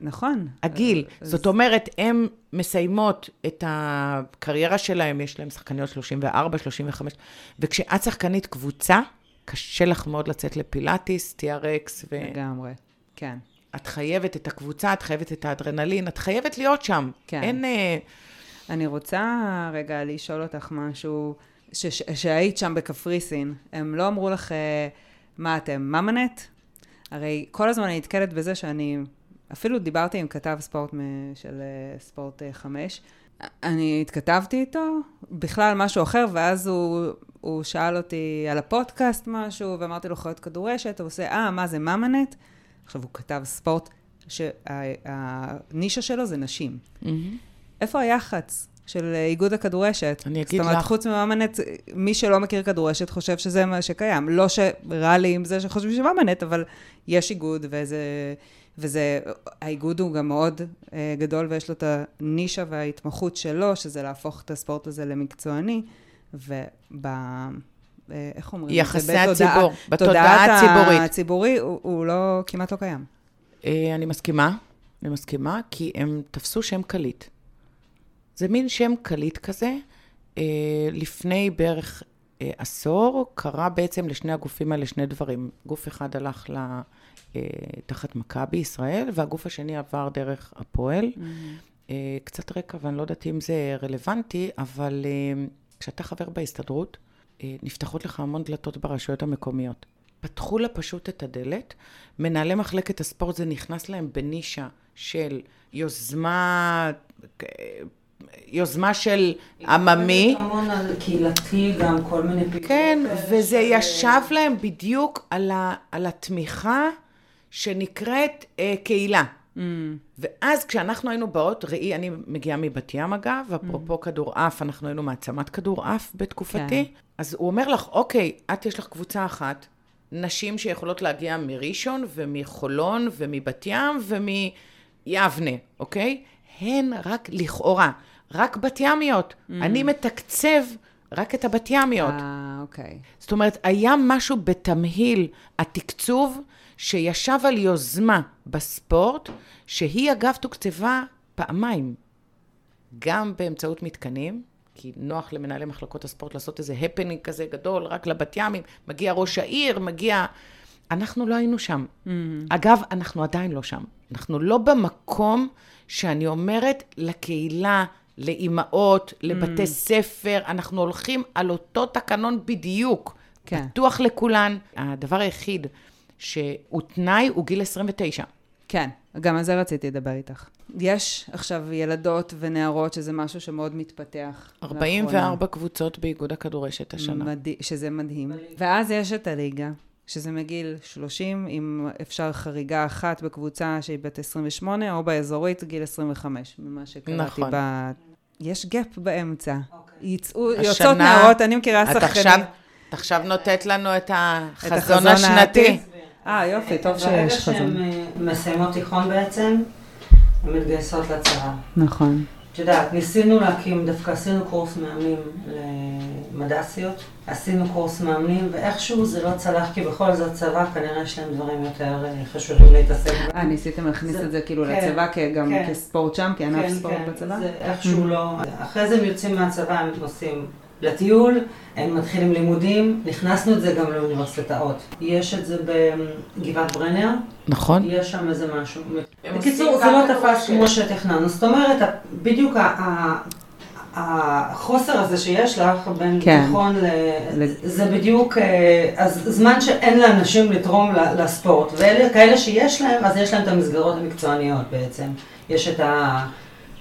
נכון. הגיל. אז- זאת אומרת, הן מסיימות את הקריירה שלהן, יש להן שחקניות 34, 35, וכשאת שחקנית קבוצה, קשה לך מאוד לצאת לפילאטיס, TRX, ו... לגמרי, כן. את חייבת את הקבוצה, את חייבת את האדרנלין, את חייבת להיות שם. כן. אין... אה, אני רוצה רגע לשאול אותך משהו, ש- ש- שהיית שם בקפריסין, הם לא אמרו לך, אה, מה אתם, ממנט? הרי כל הזמן אני נתקלת בזה שאני, אפילו דיברתי עם כתב ספורט של אה, ספורט אה, 5, אני התכתבתי איתו, בכלל משהו אחר, ואז הוא, הוא שאל אותי על הפודקאסט משהו, ואמרתי לו חיות כדורשת, הוא עושה, אה, מה זה ממנט? עכשיו, הוא כתב ספורט שהנישה שלו זה נשים. איפה היח"צ של אה, איגוד הכדורשת? אני אגיד זאת אומרת, לך. חוץ מממנט, מי שלא מכיר כדורשת חושב שזה מה שקיים. לא שרע לי עם זה שחושבים שממנט, אבל יש איגוד, וזה... וזה, האיגוד הוא גם מאוד אה, גדול, ויש לו את הנישה וההתמחות שלו, שזה להפוך את הספורט הזה למקצועני, וב... אה, איך אומרים? יחסי בתודעה- הציבור, בתודעה הציבורית. הציבורי, הוא, הוא לא, כמעט לא קיים. אה, אני מסכימה, אני מסכימה, כי הם תפסו שם קליט. זה מין שם קליט כזה. אה, לפני בערך עשור קרה בעצם לשני הגופים האלה שני דברים. גוף אחד הלך ל... אה, תחת מכבי ישראל, והגוף השני עבר דרך הפועל. אה, קצת רקע, ואני לא יודעת אם זה רלוונטי, אבל אה, כשאתה חבר בהסתדרות, אה, נפתחות לך המון דלתות ברשויות המקומיות. פתחו לה פשוט את הדלת, מנהלי מחלקת הספורט זה נכנס להם בנישה של יוזמה, אה, יוזמה של עממי. המון על קהילתי, גם כל מיני פעילות. כן, וזה של- ישב להם בדיוק על, ה, על התמיכה שנקראת אה, קהילה. ואז כשאנחנו היינו באות, ראי, אני מגיעה מבת ים אגב, אפרופו כדורעף, אנחנו היינו מעצמת כדורעף בתקופתי, כן. אז הוא אומר לך, אוקיי, את יש לך קבוצה אחת, נשים שיכולות להגיע מראשון ומחולון ומבת ים ומיבנה, אוקיי? הן רק לכאורה, רק בת ימיות. אני מתקצב רק את הבת ימיות. אה, אוקיי. זאת אומרת, היה משהו בתמהיל התקצוב שישב על יוזמה בספורט, שהיא אגב תוקצבה פעמיים. גם באמצעות מתקנים, כי נוח למנהלי מחלקות הספורט לעשות איזה הפנינג כזה גדול, רק לבת ימים, מגיע ראש העיר, מגיע... אנחנו לא היינו שם. Mm-hmm. אגב, אנחנו עדיין לא שם. אנחנו לא במקום שאני אומרת לקהילה, לאימהות, לבתי mm-hmm. ספר, אנחנו הולכים על אותו תקנון בדיוק. כן. פתוח לכולן. הדבר היחיד שהוא תנאי הוא גיל 29. כן, גם על זה רציתי לדבר איתך. יש עכשיו ילדות ונערות שזה משהו שמאוד מתפתח. 44 לאחרונה. קבוצות באיגוד הכדורשת השנה. מדהים, שזה מדהים. ואז יש את הליגה, שזה מגיל 30, אם אפשר חריגה אחת בקבוצה שהיא בת 28, או באזורית גיל 25, ממה שקראתי נכון. ב... יש גאפ באמצע. אוקיי. יצאו, השנה- יוצאות נערות, אני מכירה את שחקנים. עכשיו, את עכשיו נותנת לנו את החזון החזון השנתי. אה, יופי, טוב ברגע שיש חזון. שהן אה, מסיימות תיכון בעצם, הן מתגייסות לצבא. נכון. את יודעת, ניסינו להקים, דווקא עשינו קורס מאמנים למד"סיות, עשינו קורס מאמנים, ואיכשהו זה לא צלח, כי בכל זאת צבא, כנראה יש להם דברים יותר אה, חשובים להתעסק בהם. אה, ניסיתם להכניס זה- את זה כאילו כן, לצבא, גם כן. כספורט שם, כענף כן, ספורט כן, בצבא? זה איכשהו לא... אחרי זה הם יוצאים מהצבא, הם עושים לטיול, הם מתחילים לימודים, הכנסנו את זה גם לאוניברסיטאות. יש את זה בגבעת ברנר, נכון. יש שם איזה משהו. בקיצור, זה לא תפס. כמו שתכננו. זאת אומרת, בדיוק החוסר הזה שיש לך בין כן. תיכון ל... זה בדיוק, אה, אז זמן שאין לאנשים לתרום לספורט. ואלה כאלה שיש להם, אז יש להם את המסגרות המקצועניות בעצם. יש את ה...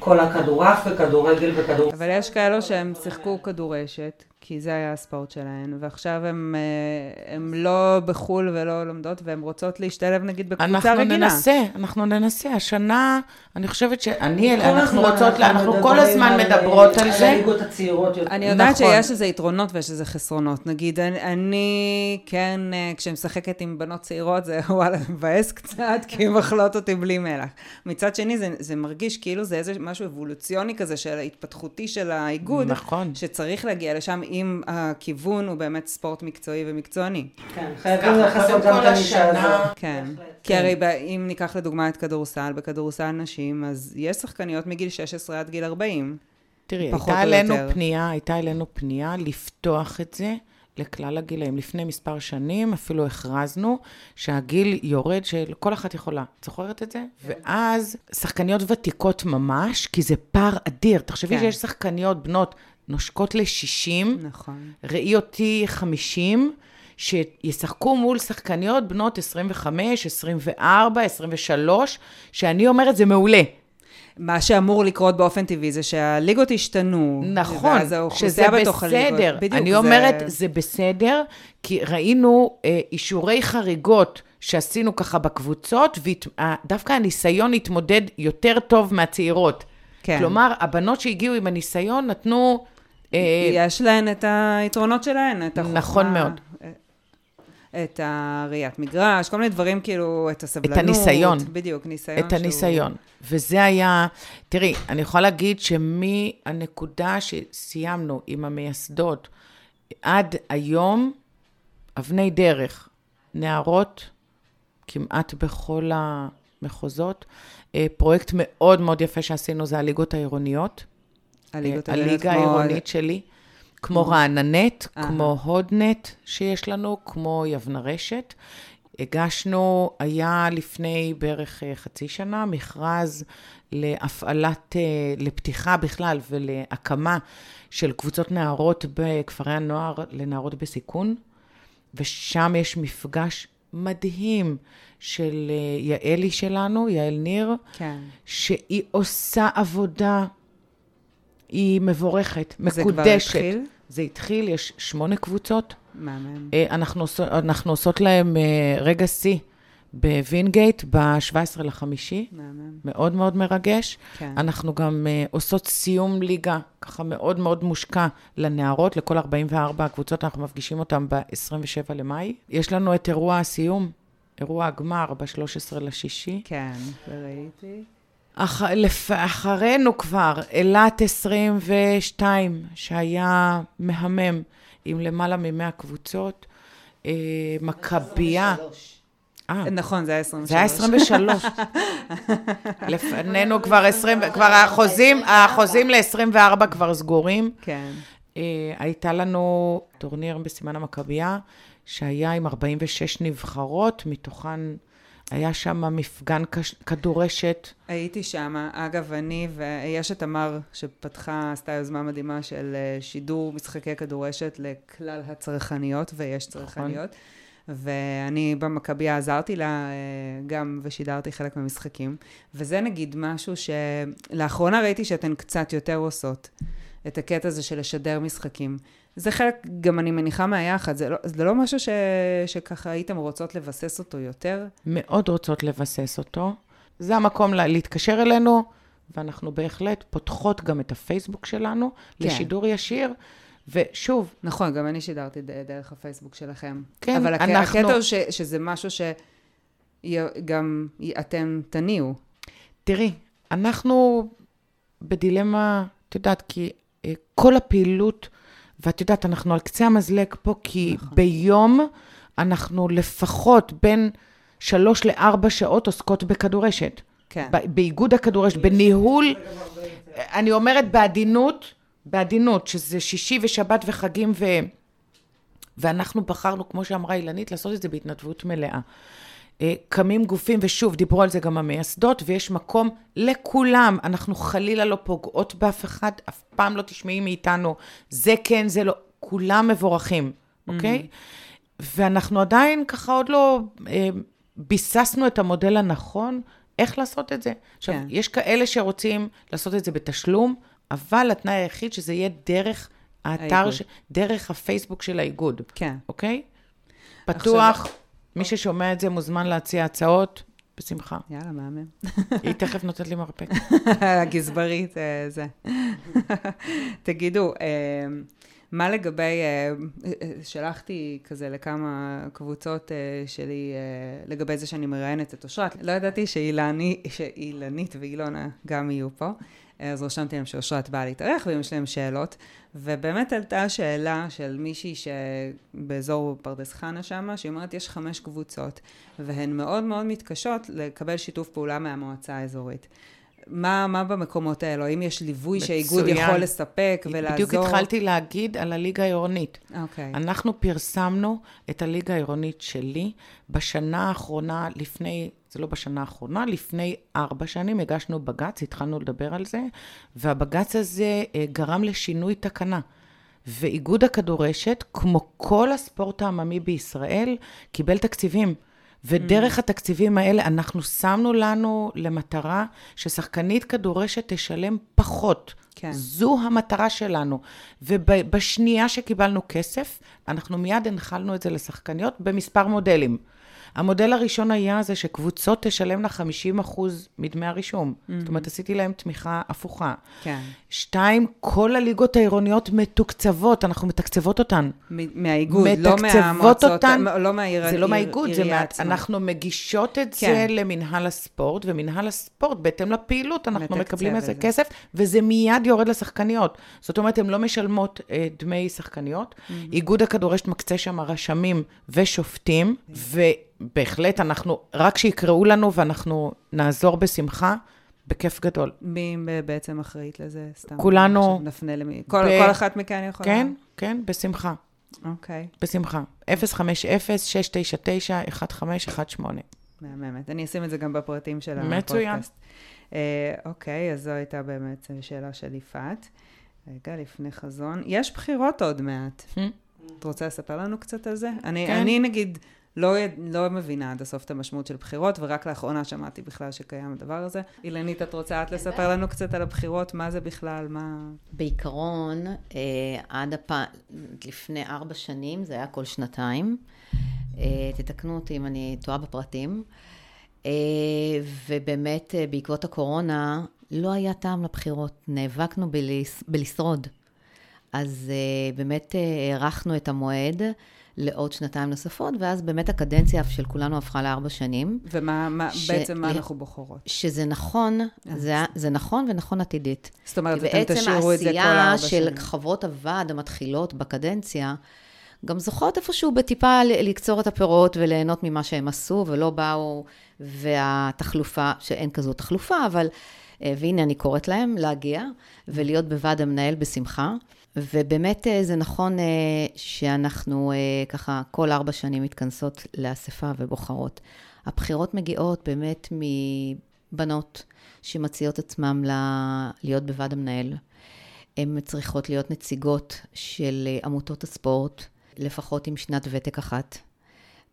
כל הכדורעף וכדורגל וכדור... אבל יש כאלו שהם שיחקו כדורשת, כי זה היה הספורט שלהן, ועכשיו הם, אה, הם לא בחו"ל ולא לומדות, והן רוצות להשתלב נגיד בקבוצה אנחנו רגילה. ננסה, אנחנו ננסה. השנה, אני חושבת שאני, אנחנו הזמן רוצות, אנחנו כל הזמן על- מדברות על על זה. הליגות הצעירות יותר. אני יודעת נכון. שיש איזה יתרונות ויש איזה חסרונות. נגיד, אני, אני כן, אה, כשאני משחקת עם בנות צעירות, זה וואלה, מבאס קצת, כי הן אוכלות אותי בלי מלח. מצד שני, זה, זה מרגיש כאילו זה איזה משהו אבולוציוני כזה, של ההתפתחותי של האיגוד, נכון. שצריך להגיע לשם אם הכיוון הוא באמת ספורט מקצועי ומקצועני. כן, חייבים לחסות קודם גם כל את הנישה השנה- הזאת. כן. כי הרי אם ניקח לדוגמה את כדורסל, בכדורסל נשים, אז יש שחקניות מגיל 16 עד גיל 40. תראי, פחות הייתה או אלינו יותר. פנייה, הייתה אלינו פנייה לפתוח את זה לכלל הגילאים. לפני מספר שנים אפילו הכרזנו שהגיל יורד של כל אחת יכולה. את זוכרת את זה? ואז שחקניות ותיקות ממש, כי זה פער אדיר. תחשבי כן. שיש שחקניות בנות נושקות ל-60, נכון. ראי אותי 50, שישחקו מול שחקניות בנות 25, 24, 23, שאני אומרת, זה מעולה. מה שאמור לקרות באופן טבעי זה שהליגות ישתנו. נכון, שזה. בסדר. בדיוק, אני זה- אומרת, זה בסדר, כי ראינו אה, אישורי חריגות שעשינו ככה בקבוצות, ודווקא הניסיון התמודד יותר טוב מהצעירות. כן. כלומר, הבנות שהגיעו עם הניסיון נתנו... אה, יש להן את היתרונות שלהן, את החוכמה. נכון מאוד. את הראיית מגרש, כל מיני דברים כאילו, את הסבלנות. הניסיון. בדיוק, ניסיון את הניסיון. וזה היה, תראי, אני יכולה להגיד שמהנקודה שסיימנו עם המייסדות עד היום, אבני דרך, נערות, כמעט בכל המחוזות. אה, פרויקט מאוד מאוד יפה שעשינו זה הליגות העירוניות. הליגות אה, האלה, הליגה העירונית שלי, כמו רעננט, אהה. כמו הודנט שיש לנו, כמו יבנה רשת. הגשנו, היה לפני בערך אה, חצי שנה, מכרז להפעלת, אה, לפתיחה בכלל ולהקמה של קבוצות נערות בכפרי הנוער לנערות בסיכון, ושם יש מפגש מדהים של אה, יעלי שלנו, יעל ניר, כן. שהיא עושה עבודה, היא מבורכת, זה כבר מקודשת. התחיל? זה התחיל, יש שמונה קבוצות. מהמם. אה, אנחנו, אנחנו עושות להם אה, רגע שיא בווינגייט ב-17 לחמישי, מהמם. מאוד מאוד מרגש. כן. אנחנו גם אה, עושות סיום ליגה, ככה מאוד מאוד מושקע לנערות, לכל 44 הקבוצות, אנחנו מפגישים אותן ב-27 למאי. יש לנו את אירוע הסיום, אירוע הגמר ב-13 לשישי. כן, וראיתי. אח... לפ... אחרינו כבר, אילת 22, שהיה מהמם, עם למעלה מ-100 קבוצות. אה, מכבייה. אה, נכון, זה היה 23. זה היה 23. לפנינו כבר 20, כבר החוזים, החוזים ל-24 כבר סגורים. כן. אה, הייתה לנו טורניר בסימן המכבייה, שהיה עם 46 נבחרות, מתוכן היה שם מפגן כדורשת. הייתי שם, אגב, אני ויש את תמר, שפתחה, עשתה יוזמה מדהימה של אה, שידור משחקי כדורשת לכלל הצרכניות, ויש צרכניות. ואני במכבייה עזרתי לה אה, גם ושידרתי חלק מהמשחקים. וזה נגיד משהו שלאחרונה ראיתי שאתן קצת יותר עושות, את הקטע הזה של לשדר משחקים. זה חלק, גם אני מניחה מהיחד, זה לא, זה לא משהו ש, שככה הייתם רוצות לבסס אותו יותר? מאוד רוצות לבסס אותו. זה המקום לה, להתקשר אלינו, ואנחנו בהחלט פותחות גם את הפייסבוק שלנו כן. לשידור ישיר. ושוב, נכון, גם אני שידרתי דרך הפייסבוק שלכם. כן, אבל אנחנו- הקטע הוא ש, שזה משהו שגם אתם תניעו. תראי, אנחנו בדילמה, את יודעת, כי אה, כל הפעילות, ואת יודעת, אנחנו על קצה המזלג פה, כי נכון. ביום אנחנו לפחות בין שלוש לארבע שעות עוסקות בכדורשת. כן. באיגוד הכדורשת, בניהול, אני אומרת בעדינות, בעדינות, שזה שישי ושבת וחגים ו... ואנחנו בחרנו, כמו שאמרה אילנית, לעשות את זה בהתנדבות מלאה. אה, קמים גופים, ושוב, דיברו על זה גם המייסדות, ויש מקום לכולם. אנחנו חלילה לא פוגעות באף אחד, אף פעם לא תשמעי מאיתנו, זה כן, זה לא, כולם מבורכים, אוקיי? Mm-hmm. ואנחנו עדיין ככה עוד לא אה, ביססנו את המודל הנכון, איך לעשות את זה. עכשיו, כן. יש כאלה שרוצים לעשות את זה בתשלום, אבל התנאי היחיד שזה יהיה דרך האתר, ש... דרך הפייסבוק של האיגוד. כן. אוקיי? פתוח. עכשיו... מי ששומע את זה מוזמן להציע הצעות, בשמחה. יאללה, מהמם. היא תכף נותנת לי מרפק. הגזברית, אה, זה. תגידו, אה, מה לגבי, אה, שלחתי כזה לכמה קבוצות שלי לגבי זה שאני מראיינת את אושרת. לא ידעתי שאילנית ואילונה גם יהיו פה. אז רשמתי להם שאושרת באה להתארח, ואם יש להם שאלות. ובאמת עלתה שאלה של מישהי שבאזור פרדס חנה שמה, שהיא אומרת, יש חמש קבוצות, והן מאוד מאוד מתקשות לקבל שיתוף פעולה מהמועצה האזורית. מה, מה במקומות האלו? האם יש ליווי שהאיגוד יכול לספק ולעזור? בדיוק התחלתי להגיד על הליגה העירונית. אוקיי. Okay. אנחנו פרסמנו את הליגה העירונית שלי בשנה האחרונה, לפני זה לא בשנה האחרונה, לפני ארבע שנים הגשנו בג"ץ, התחלנו לדבר על זה, והבג"ץ הזה אה, גרם לשינוי תקנה. ואיגוד הכדורשת, כמו כל הספורט העממי בישראל, קיבל תקציבים. ודרך mm. התקציבים האלה אנחנו שמנו לנו למטרה ששחקנית כדורשת תשלם פחות. כן. זו המטרה שלנו. ובשנייה שקיבלנו כסף, אנחנו מיד הנחלנו את זה לשחקניות במספר מודלים. המודל הראשון היה זה שקבוצות תשלמנה 50 אחוז מדמי הרישום. Mm-hmm. זאת אומרת, עשיתי להם תמיכה הפוכה. כן. שתיים, כל הליגות העירוניות מתוקצבות, אנחנו מתקצבות אותן. מהאיגוד, לא מהמועצות, אותן, לא מהעיר, זה לא מהאיגוד, זה מה... אנחנו מגישות את כן. זה למנהל הספורט, ומנהל הספורט, בהתאם לפעילות, אנחנו מקבלים איזה כסף, וזה מיד יורד לשחקניות. זאת אומרת, הן לא משלמות אה, דמי שחקניות. Mm-hmm. איגוד הכדורשת מקצה שם רשמים ושופטים, mm-hmm. בהחלט, אנחנו, רק שיקראו לנו ואנחנו נעזור בשמחה, בכיף גדול. מי בעצם אחראית לזה? סתם. כולנו. נפנה למי? כל, ב... כל אחת מכאן יכולה? כן, כן, בשמחה. אוקיי. Okay. בשמחה. 050-699-1518. מהממת. אני אשים את זה גם בפרטים של הפודקאסט. מצוין. אה, אוקיי, אז זו הייתה באמת שאלה של יפעת. רגע, לפני חזון. יש בחירות עוד מעט. Hmm? את רוצה לספר לנו קצת על זה? אני, כן. אני נגיד... לא, לא מבינה עד הסוף את המשמעות של בחירות, ורק לאחרונה שמעתי בכלל שקיים הדבר הזה. אילנית, את רוצה את לספר לנו קצת על הבחירות? מה זה בכלל? מה... בעיקרון, אה, עד הפ... לפני ארבע שנים, זה היה כל שנתיים. אה, תתקנו אותי אם אני טועה בפרטים. אה, ובאמת, בעקבות הקורונה, לא היה טעם לבחירות. נאבקנו בלש... בלשרוד. אז באמת הארכנו את המועד. לעוד שנתיים נוספות, ואז באמת הקדנציה של כולנו הפכה לארבע שנים. ומה מה, ש... בעצם מה אנחנו בוחרות? שזה נכון, אה, זה, זה נכון ונכון עתידית. זאת אומרת, אתם תשאירו את זה כל ארבע שנים. בעצם העשייה של חברות הוועד המתחילות בקדנציה, גם זוכות איפשהו בטיפה לקצור את הפירות וליהנות ממה שהם עשו, ולא באו, והתחלופה, שאין כזו תחלופה, אבל, אה, והנה אני קוראת להם להגיע ולהיות בוועד המנהל בשמחה. ובאמת אה, זה נכון אה, שאנחנו אה, ככה כל ארבע שנים מתכנסות לאספה ובוחרות. הבחירות מגיעות באמת מבנות שמציעות עצמם להיות בוועד המנהל. הן צריכות להיות נציגות של עמותות הספורט, לפחות עם שנת ותק אחת,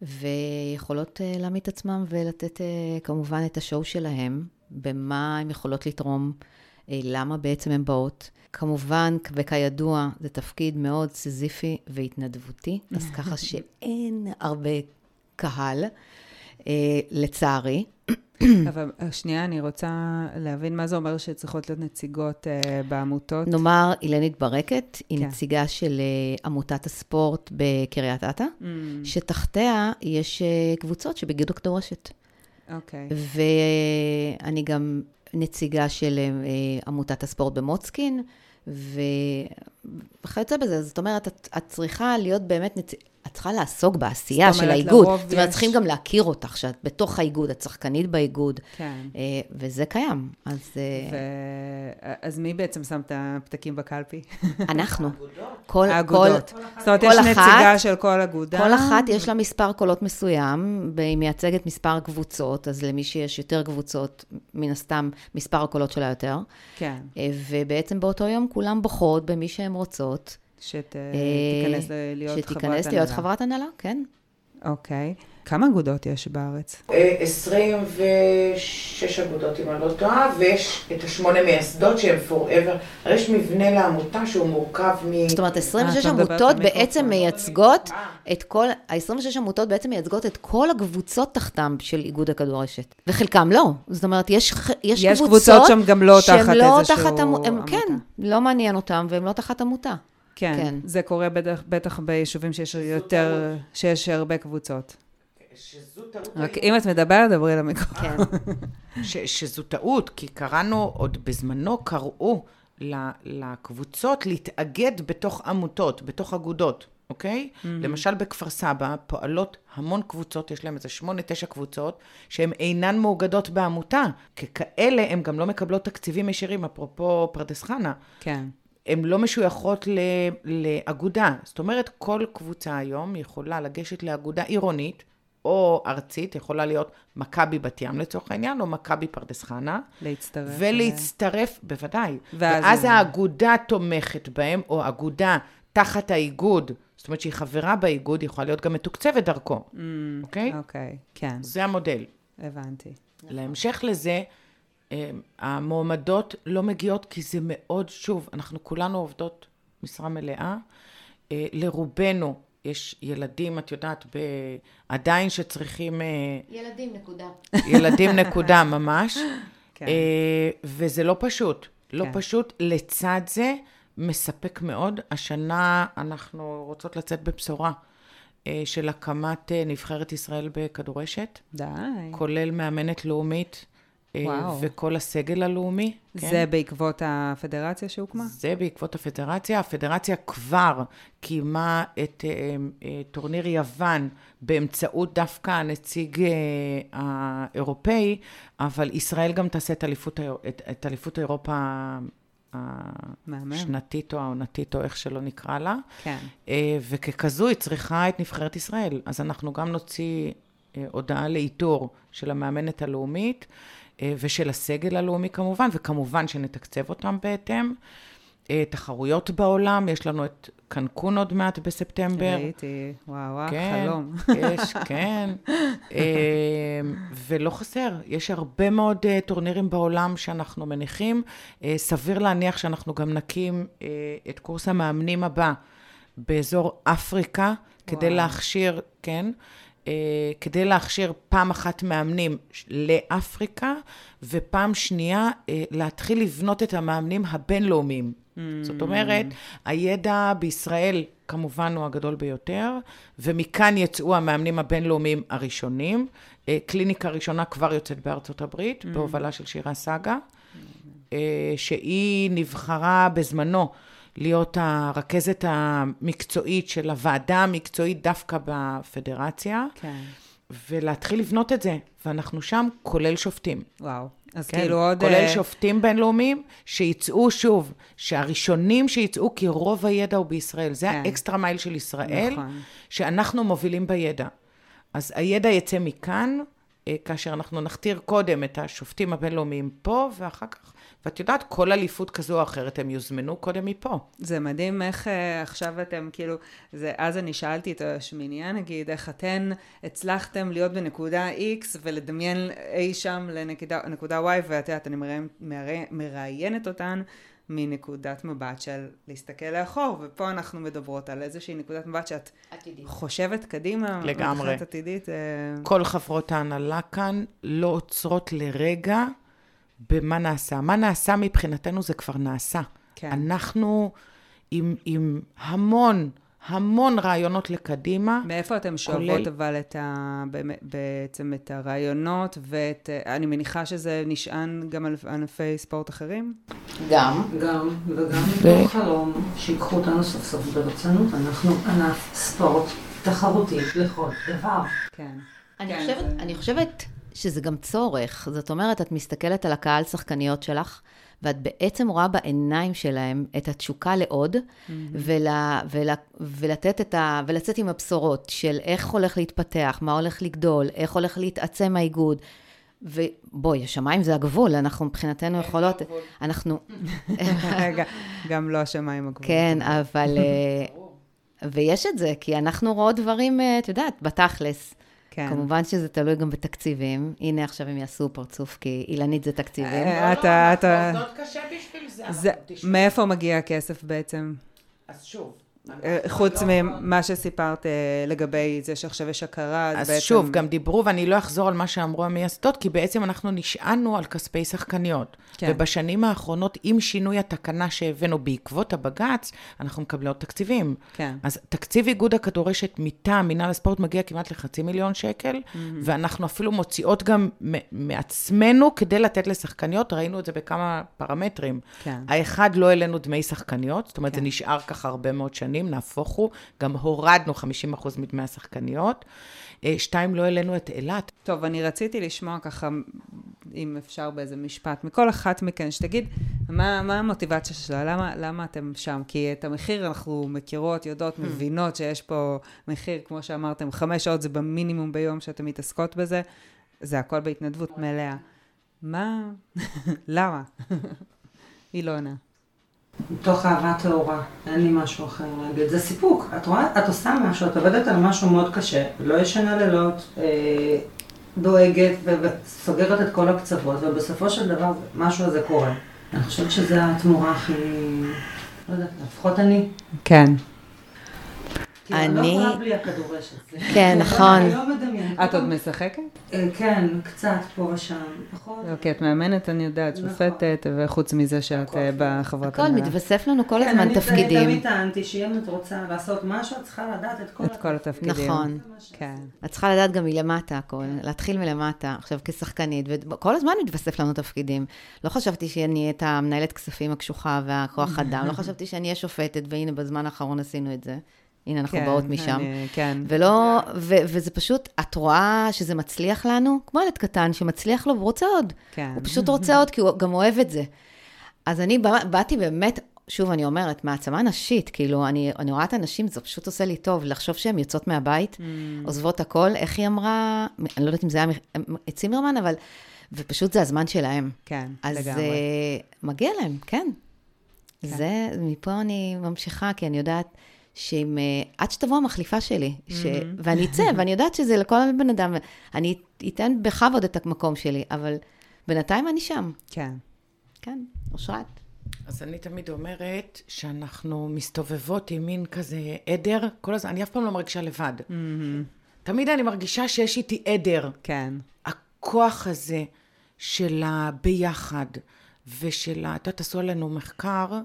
ויכולות להעמיד את עצמם ולתת כמובן את השואו שלהם, במה הן יכולות לתרום, למה בעצם הן באות. כמובן, וכידוע, זה תפקיד מאוד סיזיפי והתנדבותי, אז ככה שאין הרבה קהל, אה, לצערי. אבל אה, שנייה, אני רוצה להבין מה זה אומר שצריכות להיות נציגות אה, בעמותות. נאמר, אילנית ברקת, היא כן. נציגה של אה, עמותת הספורט בקריית אתא, mm. שתחתיה יש אה, קבוצות שבגידו כדורשת. אוקיי. ואני גם נציגה של אה, עמותת הספורט במוצקין, וכיוצא בזה. זאת אומרת, את, את צריכה להיות באמת, נצ... את צריכה לעסוק בעשייה של האיגוד. לרוב זאת אומרת, יש- צריכים גם להכיר אותך, שאת בתוך האיגוד, את שחקנית באיגוד. כן. אה, וזה קיים. אז אה, ו... אז מי בעצם שם את הפתקים בקלפי? אנחנו. כל, האגודות. כל, זאת אומרת, יש נציגה של כל אגודה. כל אחת יש לה מספר קולות מסוים, והיא מייצגת מספר קבוצות, אז למי שיש יותר קבוצות, מן הסתם מספר הקולות שלה יותר. כן, אה, ובעצם באותו יום כולם בוחרות במי שהן רוצות. שתיכנס אה, להיות חברת הנהלה. שתיכנס להיות חברת הנהלה, כן. אוקיי. כמה אגודות יש בארץ? 26 אגודות, אם אני לא טועה, ויש את השמונה מייסדות שהן forever. הרי יש מבנה לעמותה שהוא מורכב מ... זאת אומרת, 26 את לא מדברת עמותות. בעצם מייצגות את כל, ה-26 עמותות בעצם מייצגות את כל הקבוצות תחתם של איגוד הכדורשת. וחלקם לא. זאת אומרת, יש, יש, יש קבוצות קבוצות שהן גם לא שהן תחת לא איזשהו תחת הם, עמותה. כן, לא מעניין אותם, והם לא תחת עמותה. כן, כן. זה קורה בטח, בטח ביישובים שיש יותר, שיש הרבה קבוצות. שזו טעות רק אם את מדברת, דברי למיקרופון. כן. ש, שזו טעות, כי קראנו, עוד בזמנו קראו לקבוצות להתאגד בתוך עמותות, בתוך אגודות, אוקיי? Mm-hmm. למשל בכפר סבא פועלות המון קבוצות, יש להם איזה שמונה, תשע קבוצות, שהן אינן מאוגדות בעמותה. ככאלה, הן גם לא מקבלות תקציבים ישירים, אפרופו פרדס חנה. כן. הן לא משויכות ל, לאגודה. זאת אומרת, כל קבוצה היום יכולה לגשת לאגודה עירונית או ארצית, יכולה להיות מכבי בת ים לצורך העניין, או מכבי פרדס חנה, להצטרף. ולהצטרף, בוודאי. ואז ואז האגודה תומכת בהם, או אגודה תחת האיגוד, זאת אומרת שהיא חברה באיגוד, היא יכולה להיות גם מתוקצבת דרכו, אוקיי? אוקיי, כן, זה המודל. הבנתי. להמשך לזה, המועמדות לא מגיעות כי זה מאוד, שוב, אנחנו כולנו עובדות משרה מלאה. אה, לרובנו יש ילדים, את יודעת, ב... עדיין שצריכים... אה, ילדים, נקודה. ילדים נקודה ממש. כן. אה, וזה לא פשוט. לא כן. פשוט. לצד זה, מספק מאוד. השנה אנחנו רוצות לצאת בבשורה אה, של הקמת אה, נבחרת ישראל בכדורשת, די. כולל מאמנת לאומית. אה, וואו. וכל הסגל הלאומי. כן? זה בעקבות הפדרציה שהוקמה? זה בעקבות הפדרציה. הפדרציה כבר קיימה את אה, אה, טורניר יוון באמצעות דווקא הנציג האירופאי, אבל ישראל גם תעשה את אליפות, את, את אליפות אירופה. השנתית או העונתית, או איך שלא נקרא לה. כן. וככזו היא צריכה את נבחרת ישראל. אז אנחנו גם נוציא הודעה לאיתור של המאמנת הלאומית ושל הסגל הלאומי כמובן, וכמובן שנתקצב אותם בהתאם. אה, תחרויות בעולם, יש לנו את קנקון עוד מעט בספטמבר. ראיתי, וואו, וואו, כן, חלום. יש, כן. אה, ולא חסר, יש הרבה מאוד אה, טורנירים בעולם שאנחנו מניחים. אה, סביר להניח שאנחנו גם נקים אה, את קורס המאמנים הבא באזור אפריקה, כדי וואו. להכשיר, כן, אה, כדי להכשיר פעם אחת מאמנים לאפריקה, ופעם שנייה אה, להתחיל לבנות את המאמנים הבינלאומיים. זאת אומרת, הידע בישראל כמובן הוא הגדול ביותר, ומכאן יצאו המאמנים הבינלאומיים הראשונים. אה, קליניקה ראשונה כבר יוצאת בארצות הברית, בהובלה של שירה סגה, אה, שהיא נבחרה בזמנו להיות הרכזת המקצועית של הוועדה המקצועית דווקא בפדרציה, כן. ולהתחיל לבנות את זה. ואנחנו שם, כולל שופטים. וואו. אז כן, כאילו עוד... כולל אה, שופטים בינלאומיים, שיצאו שוב, שהראשונים שיצאו, כי רוב הידע הוא בישראל. זה כן. האקסטרה מייל של ישראל, נכון. שאנחנו מובילים בידע. אז הידע יצא מכאן, אה, כאשר אנחנו נכתיר קודם את השופטים הבינלאומיים פה, ואחר כך, ואת יודעת, כל אליפות כזו או אחרת, הם יוזמנו קודם מפה. זה מדהים איך uh, עכשיו אתם, כאילו, זה, אז אני שאלתי את השמינייה, נגיד, איך אתן הצלחתם להיות בנקודה X ולדמיין אי שם לנקודה Y, ואת יודעת, אני מראיין- מראיין- מראיינת אותן מנקודת מבט של להסתכל לאחור, ופה אנחנו מדברות על איזושהי נקודת מבט שאת עתידי. חושבת קדימה, לגמרי. עתידית. אה, כל חברות ההנהלה כאן לא עוצרות לרגע במה נעשה. מה נעשה מבחינתנו זה כבר נעשה. כן. אנחנו עם, עם המון, המון רעיונות לקדימה. מאיפה אתם שואבות כולל- אבל את ה... בעצם את הרעיונות ואת... אני מניחה שזה נשען גם על ענפי ספורט אחרים? גם. גם, וגם ו- מתוך חלום, שיקחו אותנו סוף סוף ברצינות. אנחנו ענף ספורט תחרותית לכל דבר. כן. אני, כן, חושבת, זה- אני חושבת שזה גם צורך. זאת אומרת, את מסתכלת על הקהל שחקניות שלך, ואת בעצם רואה בעיניים שלהם את התשוקה לעוד, ול, ול, ולתת את ה... ולצאת עם הבשורות של איך הולך להתפתח, מה הולך לגדול, איך הולך להתעצם האיגוד. ובואי, השמיים זה הגבול, אנחנו מבחינתנו יכולות... אנחנו... רגע, גם לא השמיים הגבוהים. כן, אבל... אה, ויש את זה, כי אנחנו רואות דברים, אה, את יודעת, בתכלס. כן. כמובן שזה תלוי גם בתקציבים. הנה עכשיו הם יעשו פרצוף, כי אילנית זה תקציבים. אה, אתה, אתה... עובדות קשה בשביל זה. מאיפה מגיע הכסף בעצם? אז שוב. אה, חוץ לא- ממה שסיפרת אה, לגבי זה שעכשיו יש הכרה, אז בעצם... שוב, גם דיברו, ואני לא אחזור על מה שאמרו המייסדות, כי בעצם אנחנו נשענו על כספי שחקניות. כן. ובשנים האחרונות, עם שינוי התקנה שהבאנו בעקבות הבג"ץ, אנחנו מקבלות תקציבים. כן. אז תקציב איגוד הכדורשת מטעם מינהל הספורט מגיע כמעט לחצי מיליון שקל, Mm-hmm. ואנחנו אפילו מוציאות גם מעצמנו כדי לתת לשחקניות, ראינו את זה בכמה פרמטרים. כן. האחד, לא העלינו דמי שחקניות, זאת אומרת, כן. זה נשאר ככה הרבה מאוד שנים, נהפוך הוא, גם הורדנו 50% מדמי השחקניות. אה, שתיים, לא העלינו את אילת. טוב, אני רציתי לשמוע ככה, אם אפשר באיזה משפט, מכל אחת מכן, שתגיד, מה, מה המוטיבציה שלה? למה, למה אתם שם? כי את המחיר אנחנו מכירות, יודעות, מבינות שיש פה מחיר, כמו שאמרתם, חמש שעות זה במינימום ביום שאתן מתעסקות בזה, זה הכל בהתנדבות מלאה. מה? למה? אילונה. מתוך אהבה טהורה, אין לי משהו אחר להגיד. זה סיפוק. את רואה, את עושה משהו, את עובדת על משהו מאוד קשה, לא ישנה לילות, אה, דואגת וסוגרת את כל הקצוות, ובסופו של דבר משהו הזה קורה. אני חושבת שזו התמורה הכי... לא יודעת, לפחות אני. כן. כי אני לא אני- יכולה בלי הכדורשת. כן, נכון. אני לא מדמיינת. את עוד משחקת? אה, כן, קצת פה ושם. פחות. אוקיי, את מאמנת, אני יודעת, נכון. שופטת, וחוץ מזה שאת הכל. אה, בחברת הכל הנהלה. מתווסף לנו כל כן, הזמן אני תפקידים. תמיד טענתי שאם את רוצה לעשות משהו, את צריכה לדעת את כל את כל התפקידים. נכון. כן. את צריכה לדעת גם מלמטה הכל, להתחיל מלמטה, עכשיו כשחקנית, וכל הזמן מתווסף לנו תפקידים. לא חשבתי שאני אהיה את המנהלת כספים הקשוחה והכוח אדם, לא חשבתי שאני אהיה שופטת, והנה בזמן האחרון עשינו את זה. הנה, אנחנו כן, באות משם. אני- כן. ולא, ו, וזה פשוט, את רואה שזה מצליח לנו, כמו ילד קטן שמצליח לו ורוצה עוד. כן. הוא פשוט רוצה עוד, כי הוא גם אוהב את זה. אז אני בא- באתי באמת, שוב, אני אומרת, מעצמה נשית, כאילו, אני, אני רואה את הנשים, זה פשוט עושה לי טוב, לחשוב שהן יוצאות מהבית, Mm. עוזבות הכל, איך היא אמרה, אני לא יודעת אם זה היה צימרמן, אבל, ופשוט זה הזמן שלהם. כן, אז לגמרי. אה, מגיע להם, כן. כן. זה, מפה אני ממשיכה, כי אני יודעת שאם, אה, עד שתבוא המחליפה שלי, ש... ואני אצא, ואני יודעת שזה לכל בן אדם, אני אתן בכבוד את המקום שלי, אבל בינתיים אני שם. כן. כן, אושרת. אז אני תמיד אומרת שאנחנו מסתובבות עם מין כזה עדר, כל הזמן, אני אף פעם לא מרגישה לבד. תמיד אני מרגישה שיש איתי עדר. כן. הכוח הזה של הביחד ושל ה... את יודעת, עשו עלינו מחקר,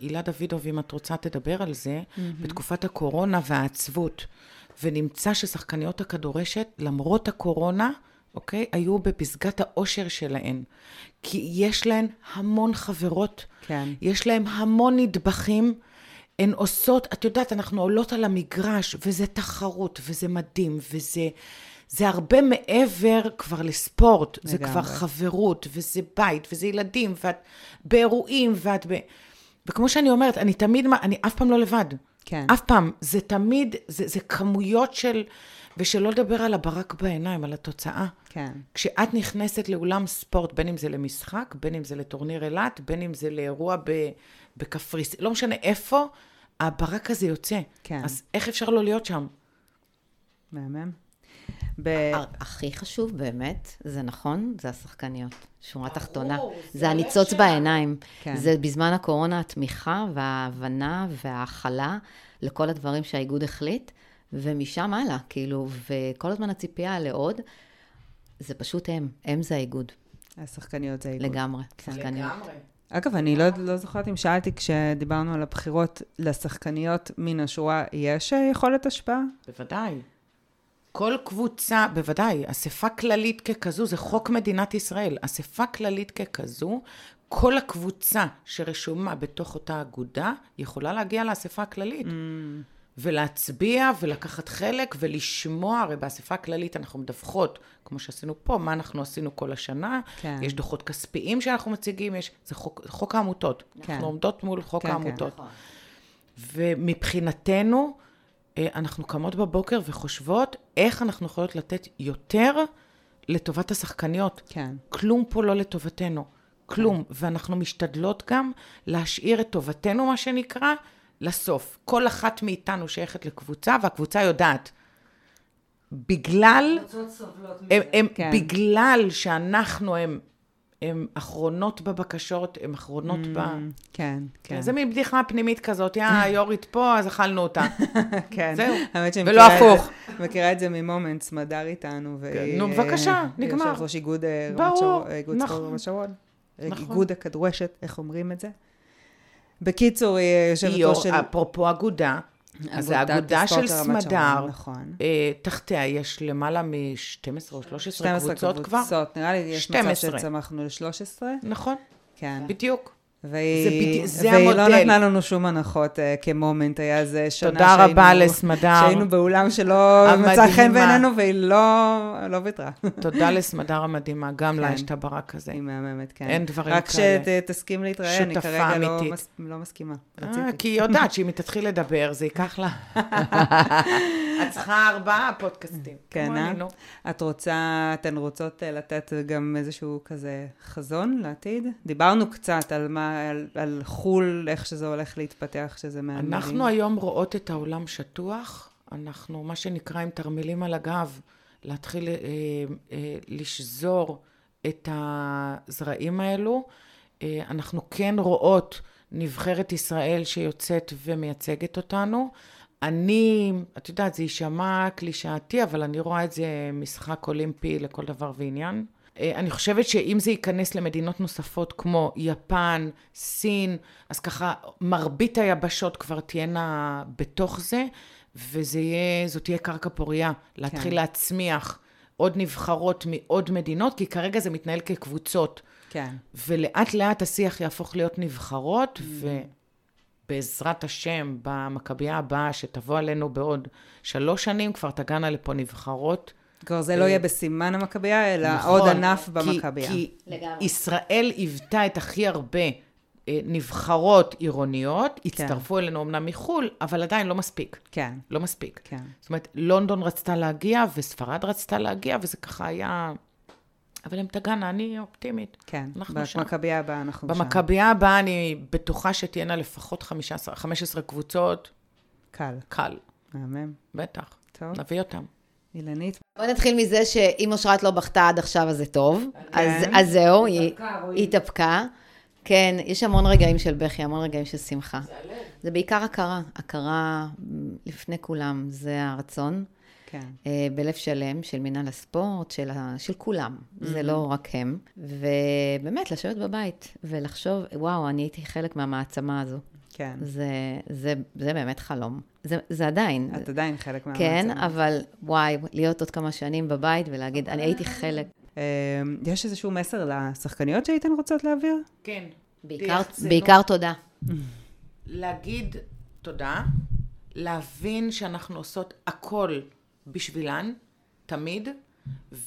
הילה דוידוב, אם את רוצה, תדבר על זה, בתקופת הקורונה והעצבות. ונמצא ששחקניות הכדורשת, למרות הקורונה, אוקיי, היו בפסגת האושר שלהן. כי יש להן המון חברות, כן. יש להן המון נדבכים. הן עושות, את יודעת, אנחנו עולות על המגרש, וזה תחרות, וזה מדהים, וזה זה הרבה מעבר כבר לספורט. זה לגמרי. כבר חברות, וזה בית, וזה ילדים, ואת באירועים, ואת ב... וכמו שאני אומרת, אני תמיד, מה- אני אף פעם לא לבד. כן. אף פעם. זה תמיד, זה, זה כמויות של... ושלא לדבר על הברק בעיניים, על התוצאה. כן. כשאת נכנסת לאולם ספורט, בין אם זה למשחק, בין אם זה לטורניר אילת, בין אם זה לאירוע ב- בקפריס, לא משנה איפה, הברק הזה יוצא. כן. אז איך אפשר לא להיות שם? מהמם. ב... הכי חשוב באמת, זה נכון, זה השחקניות. שורה תחתונה. זה הלב הניצוץ. בעיניים. כן. זה בזמן הקורונה התמיכה וההבנה וההכלה לכל הדברים שהאיגוד החליט, ומשם הלאה, כאילו, וכל הזמן הציפייה לעוד, זה פשוט הם. הם זה האיגוד, השחקניות זה איגוד. לגמרי. שחקניות. אגב, אני לא, לא זוכרת אם שאלתי כשדיברנו על הבחירות לשחקניות מן השורה, יש אה, יכולת השפעה? בוודאי. כל קבוצה, בוודאי, אספה כללית ככזו, זה חוק מדינת ישראל. אספה כללית ככזו, כל הקבוצה שרשומה בתוך אותה אגודה, יכולה להגיע לאספה הכללית. ולהצביע ולקחת חלק ולשמוע, הרי באספה הכללית אנחנו מדווחות, כמו שעשינו פה, מה אנחנו עשינו כל השנה, כן. יש דוחות כספיים שאנחנו מציגים, יש, זה חוק, חוק העמותות, כן. אנחנו עומדות מול חוק כן, כן. העמותות. ומבחינתנו, אה, אנחנו קמות בבוקר וחושבות איך אנחנו יכולות לתת יותר לטובת השחקניות. כן. כלום פה לא לטובתנו, כלום. ואנחנו משתדלות גם להשאיר את טובתנו, מה שנקרא, לסוף. כל אחת מאיתנו שייכת לקבוצה, והקבוצה יודעת. בגלל, קבוצות סובלות מזה. הם, הם, כן. בגלל שאנחנו הם, הם אחרונות בבקשות, הם אחרונות ב... כן, כן. זה מין בדיחה פנימית כזאת, יא, היורית פה, אז אכלנו אותה. כן. זהו. ולא את הפוך. זה- מכירה את זה ממומנטס, מדר איתנו. והיא, נו, בבקשה, אה, נגמר. יושבת ראש איגוד אה, רמת ברור, שרון, אה, איגוד נכון. רמת שרון. אה, נכון. איגוד הכדורשת, איך אומרים את זה? בקיצור, היא יושבת ראש של... אפרופו אגודה, אז זה אגודת אגודה הספורט של סמדר. נכון. אה, תחתיה יש למעלה מ-12 או 13 קבוצות כבר. קבוצות, נראה לי יש מצב 12. שצמחנו ל-13. נכון, כן. בדיוק. והיא, זה בדי- זה והיא לא. נתנה לנו שום הנחות uh, כמומנט, היה איזה שנה תודה שהיינו, רבה לסמדר. שהיינו באולם שלא מצא חן. בעינינו, והיא לא, לא ויתרה. תודה לסמדר המדהימה, גם לה כן. יש את הברק כזה. היא מהממת, כן. אין דברים רק כאלה. שתסכים להתראיין, אני כרגע לא. מס, לא מסכימה. אה. כי היא יודעת שאם היא תתחיל לדבר, זה ייקח לה. את צריכה ארבעה פודקאסטים. כן, אה? נו. את רוצה, אתן רוצות אה, לתת גם איזשהו כזה חזון לעתיד? דיברנו קצת על מה, על, על חו"ל, איך שזה הולך להתפתח, שזה מעניין. אנחנו היום רואות את העולם שטוח, אנחנו, מה שנקרא, עם תרמילים על הגב, להתחיל אה, אה, לשזור את הזרעים האלו. אה, אנחנו כן רואות נבחרת ישראל שיוצאת ומייצגת אותנו. אני, את יודעת, זה יישמע קלישאתי, אבל אני רואה את זה משחק אולימפי לכל דבר ועניין. אה, אני חושבת שאם זה ייכנס למדינות נוספות כמו יפן, סין, אז ככה מרבית היבשות כבר תהיינה בתוך זה, וזאת תהיה קרקע פורייה, להתחיל כן. להצמיח עוד נבחרות מעוד מדינות, כי כרגע זה מתנהל כקבוצות. כן. ולאט לאט השיח יהפוך להיות נבחרות, Mm. ובעזרת השם, במכבייה הבאה שתבוא עלינו בעוד שלוש שנים, כבר תגענה לפה נבחרות. כבר זה לא יהיה בסימן המכבייה, אלא נכון, עוד ענף כי- במכבייה. כי לגמרי. ישראל היוותה את הכי הרבה אה, נבחרות עירוניות, כן. הצטרפו אלינו אמנם מחו"ל, אבל עדיין לא מספיק. כן, לא מספיק. כן. זאת אומרת, לונדון רצתה להגיע, וספרד רצתה להגיע, וזה ככה היה... אבל הם תגענה, אני אופטימית. כן. במכבייה הבאה אנחנו שם. במכבייה הבאה אני בטוחה שתהיינה לפחות 15, 15 קבוצות, קל. קל, מהמם. בטח. טוב. נביא אותם. אילנית, בואי נתחיל מזה שאם אושרת לא בכתה עד עכשיו, אז זה טוב. אז, כן. אז זהו, היא התאפקה. כן, יש המון רגעים של בכי, המון רגעים של שמחה. זה בעיקר הכרה. הכרה לפני כולם, זה הרצון. כן. אה, בלב שלם של מינהל הספורט, של, ה... של כולם, זה לא רק הם. ובאמת, לשבת בבית ולחשוב, וואו, אני הייתי חלק מהמעצמה הזו. כן. זה, זה, זה באמת חלום. זה, זה עדיין. את עדיין חלק מהמעצמה. כן, אבל וואי, להיות עוד כמה שנים בבית ולהגיד, אני הייתי חלק. אה, יש איזשהו מסר לשחקניות שהייתן רוצות להעביר? כן. בעיקר, בעיקר תודה. להגיד תודה, להבין שאנחנו עושות הכל בשבילן, תמיד,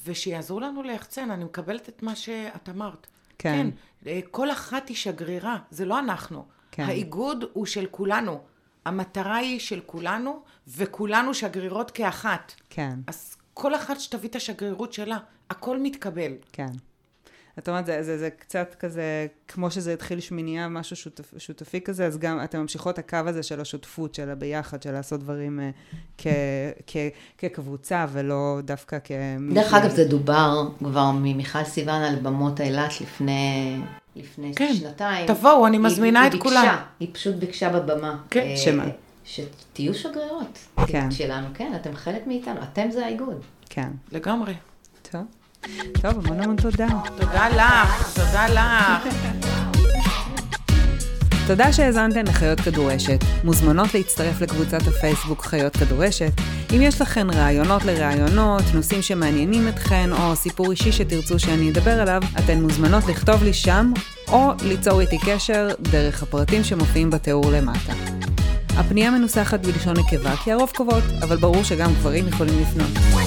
ושיעזרו לנו ליחצן. אני מקבלת את מה שאת אמרת. כן. כן, אה, כל אחת היא שגרירה, זה לא אנחנו. כן. האיגוד הוא של כולנו. המטרה היא של כולנו, וכולנו שגרירות כאחת. כן, אז כל אחת שתביא את השגרירות שלה, הכל מתקבל. כן. את אומרת, זה, זה, זה קצת כזה, כמו שזה התחיל שמינייה, משהו שותף, שותפי כזה, אז גם אתן ממשיכות הקו הזה של השותפות, של הביחד, של לעשות דברים אה, כ, כ, כקבוצה, ולא דווקא כ... דרך אגב, זה דובר כבר ממיכל סיוון על במות אילת לפני, לפני כן, שנתיים. תבואו, אני היא- מזמינה היא את ביקשה, כולם. היא פשוט ביקשה בבמה. כן, אה, שמה? שתהיו שגרירות. כן. שלנו, כן, אתם חלק מאיתנו, אתם זה האיגוד. כן. לגמרי. טוב. טוב, המון המון תודה. תודה לך, תודה לך. תודה שהאזנתן לחיות כדורשת. מוזמנות להצטרף לקבוצת הפייסבוק חיות כדורשת. אם יש לכן רעיונות לרעיונות, נושאים שמעניינים אתכן, או סיפור אישי שתרצו שאני אדבר עליו, אתן מוזמנות לכתוב לי שם, או ליצור איתי קשר דרך הפרטים שמופיעים בתיאור למטה. הפנייה מנוסחת בלשון נקבה כי הרוב קובעות, אבל ברור שגם גברים יכולים לפנות.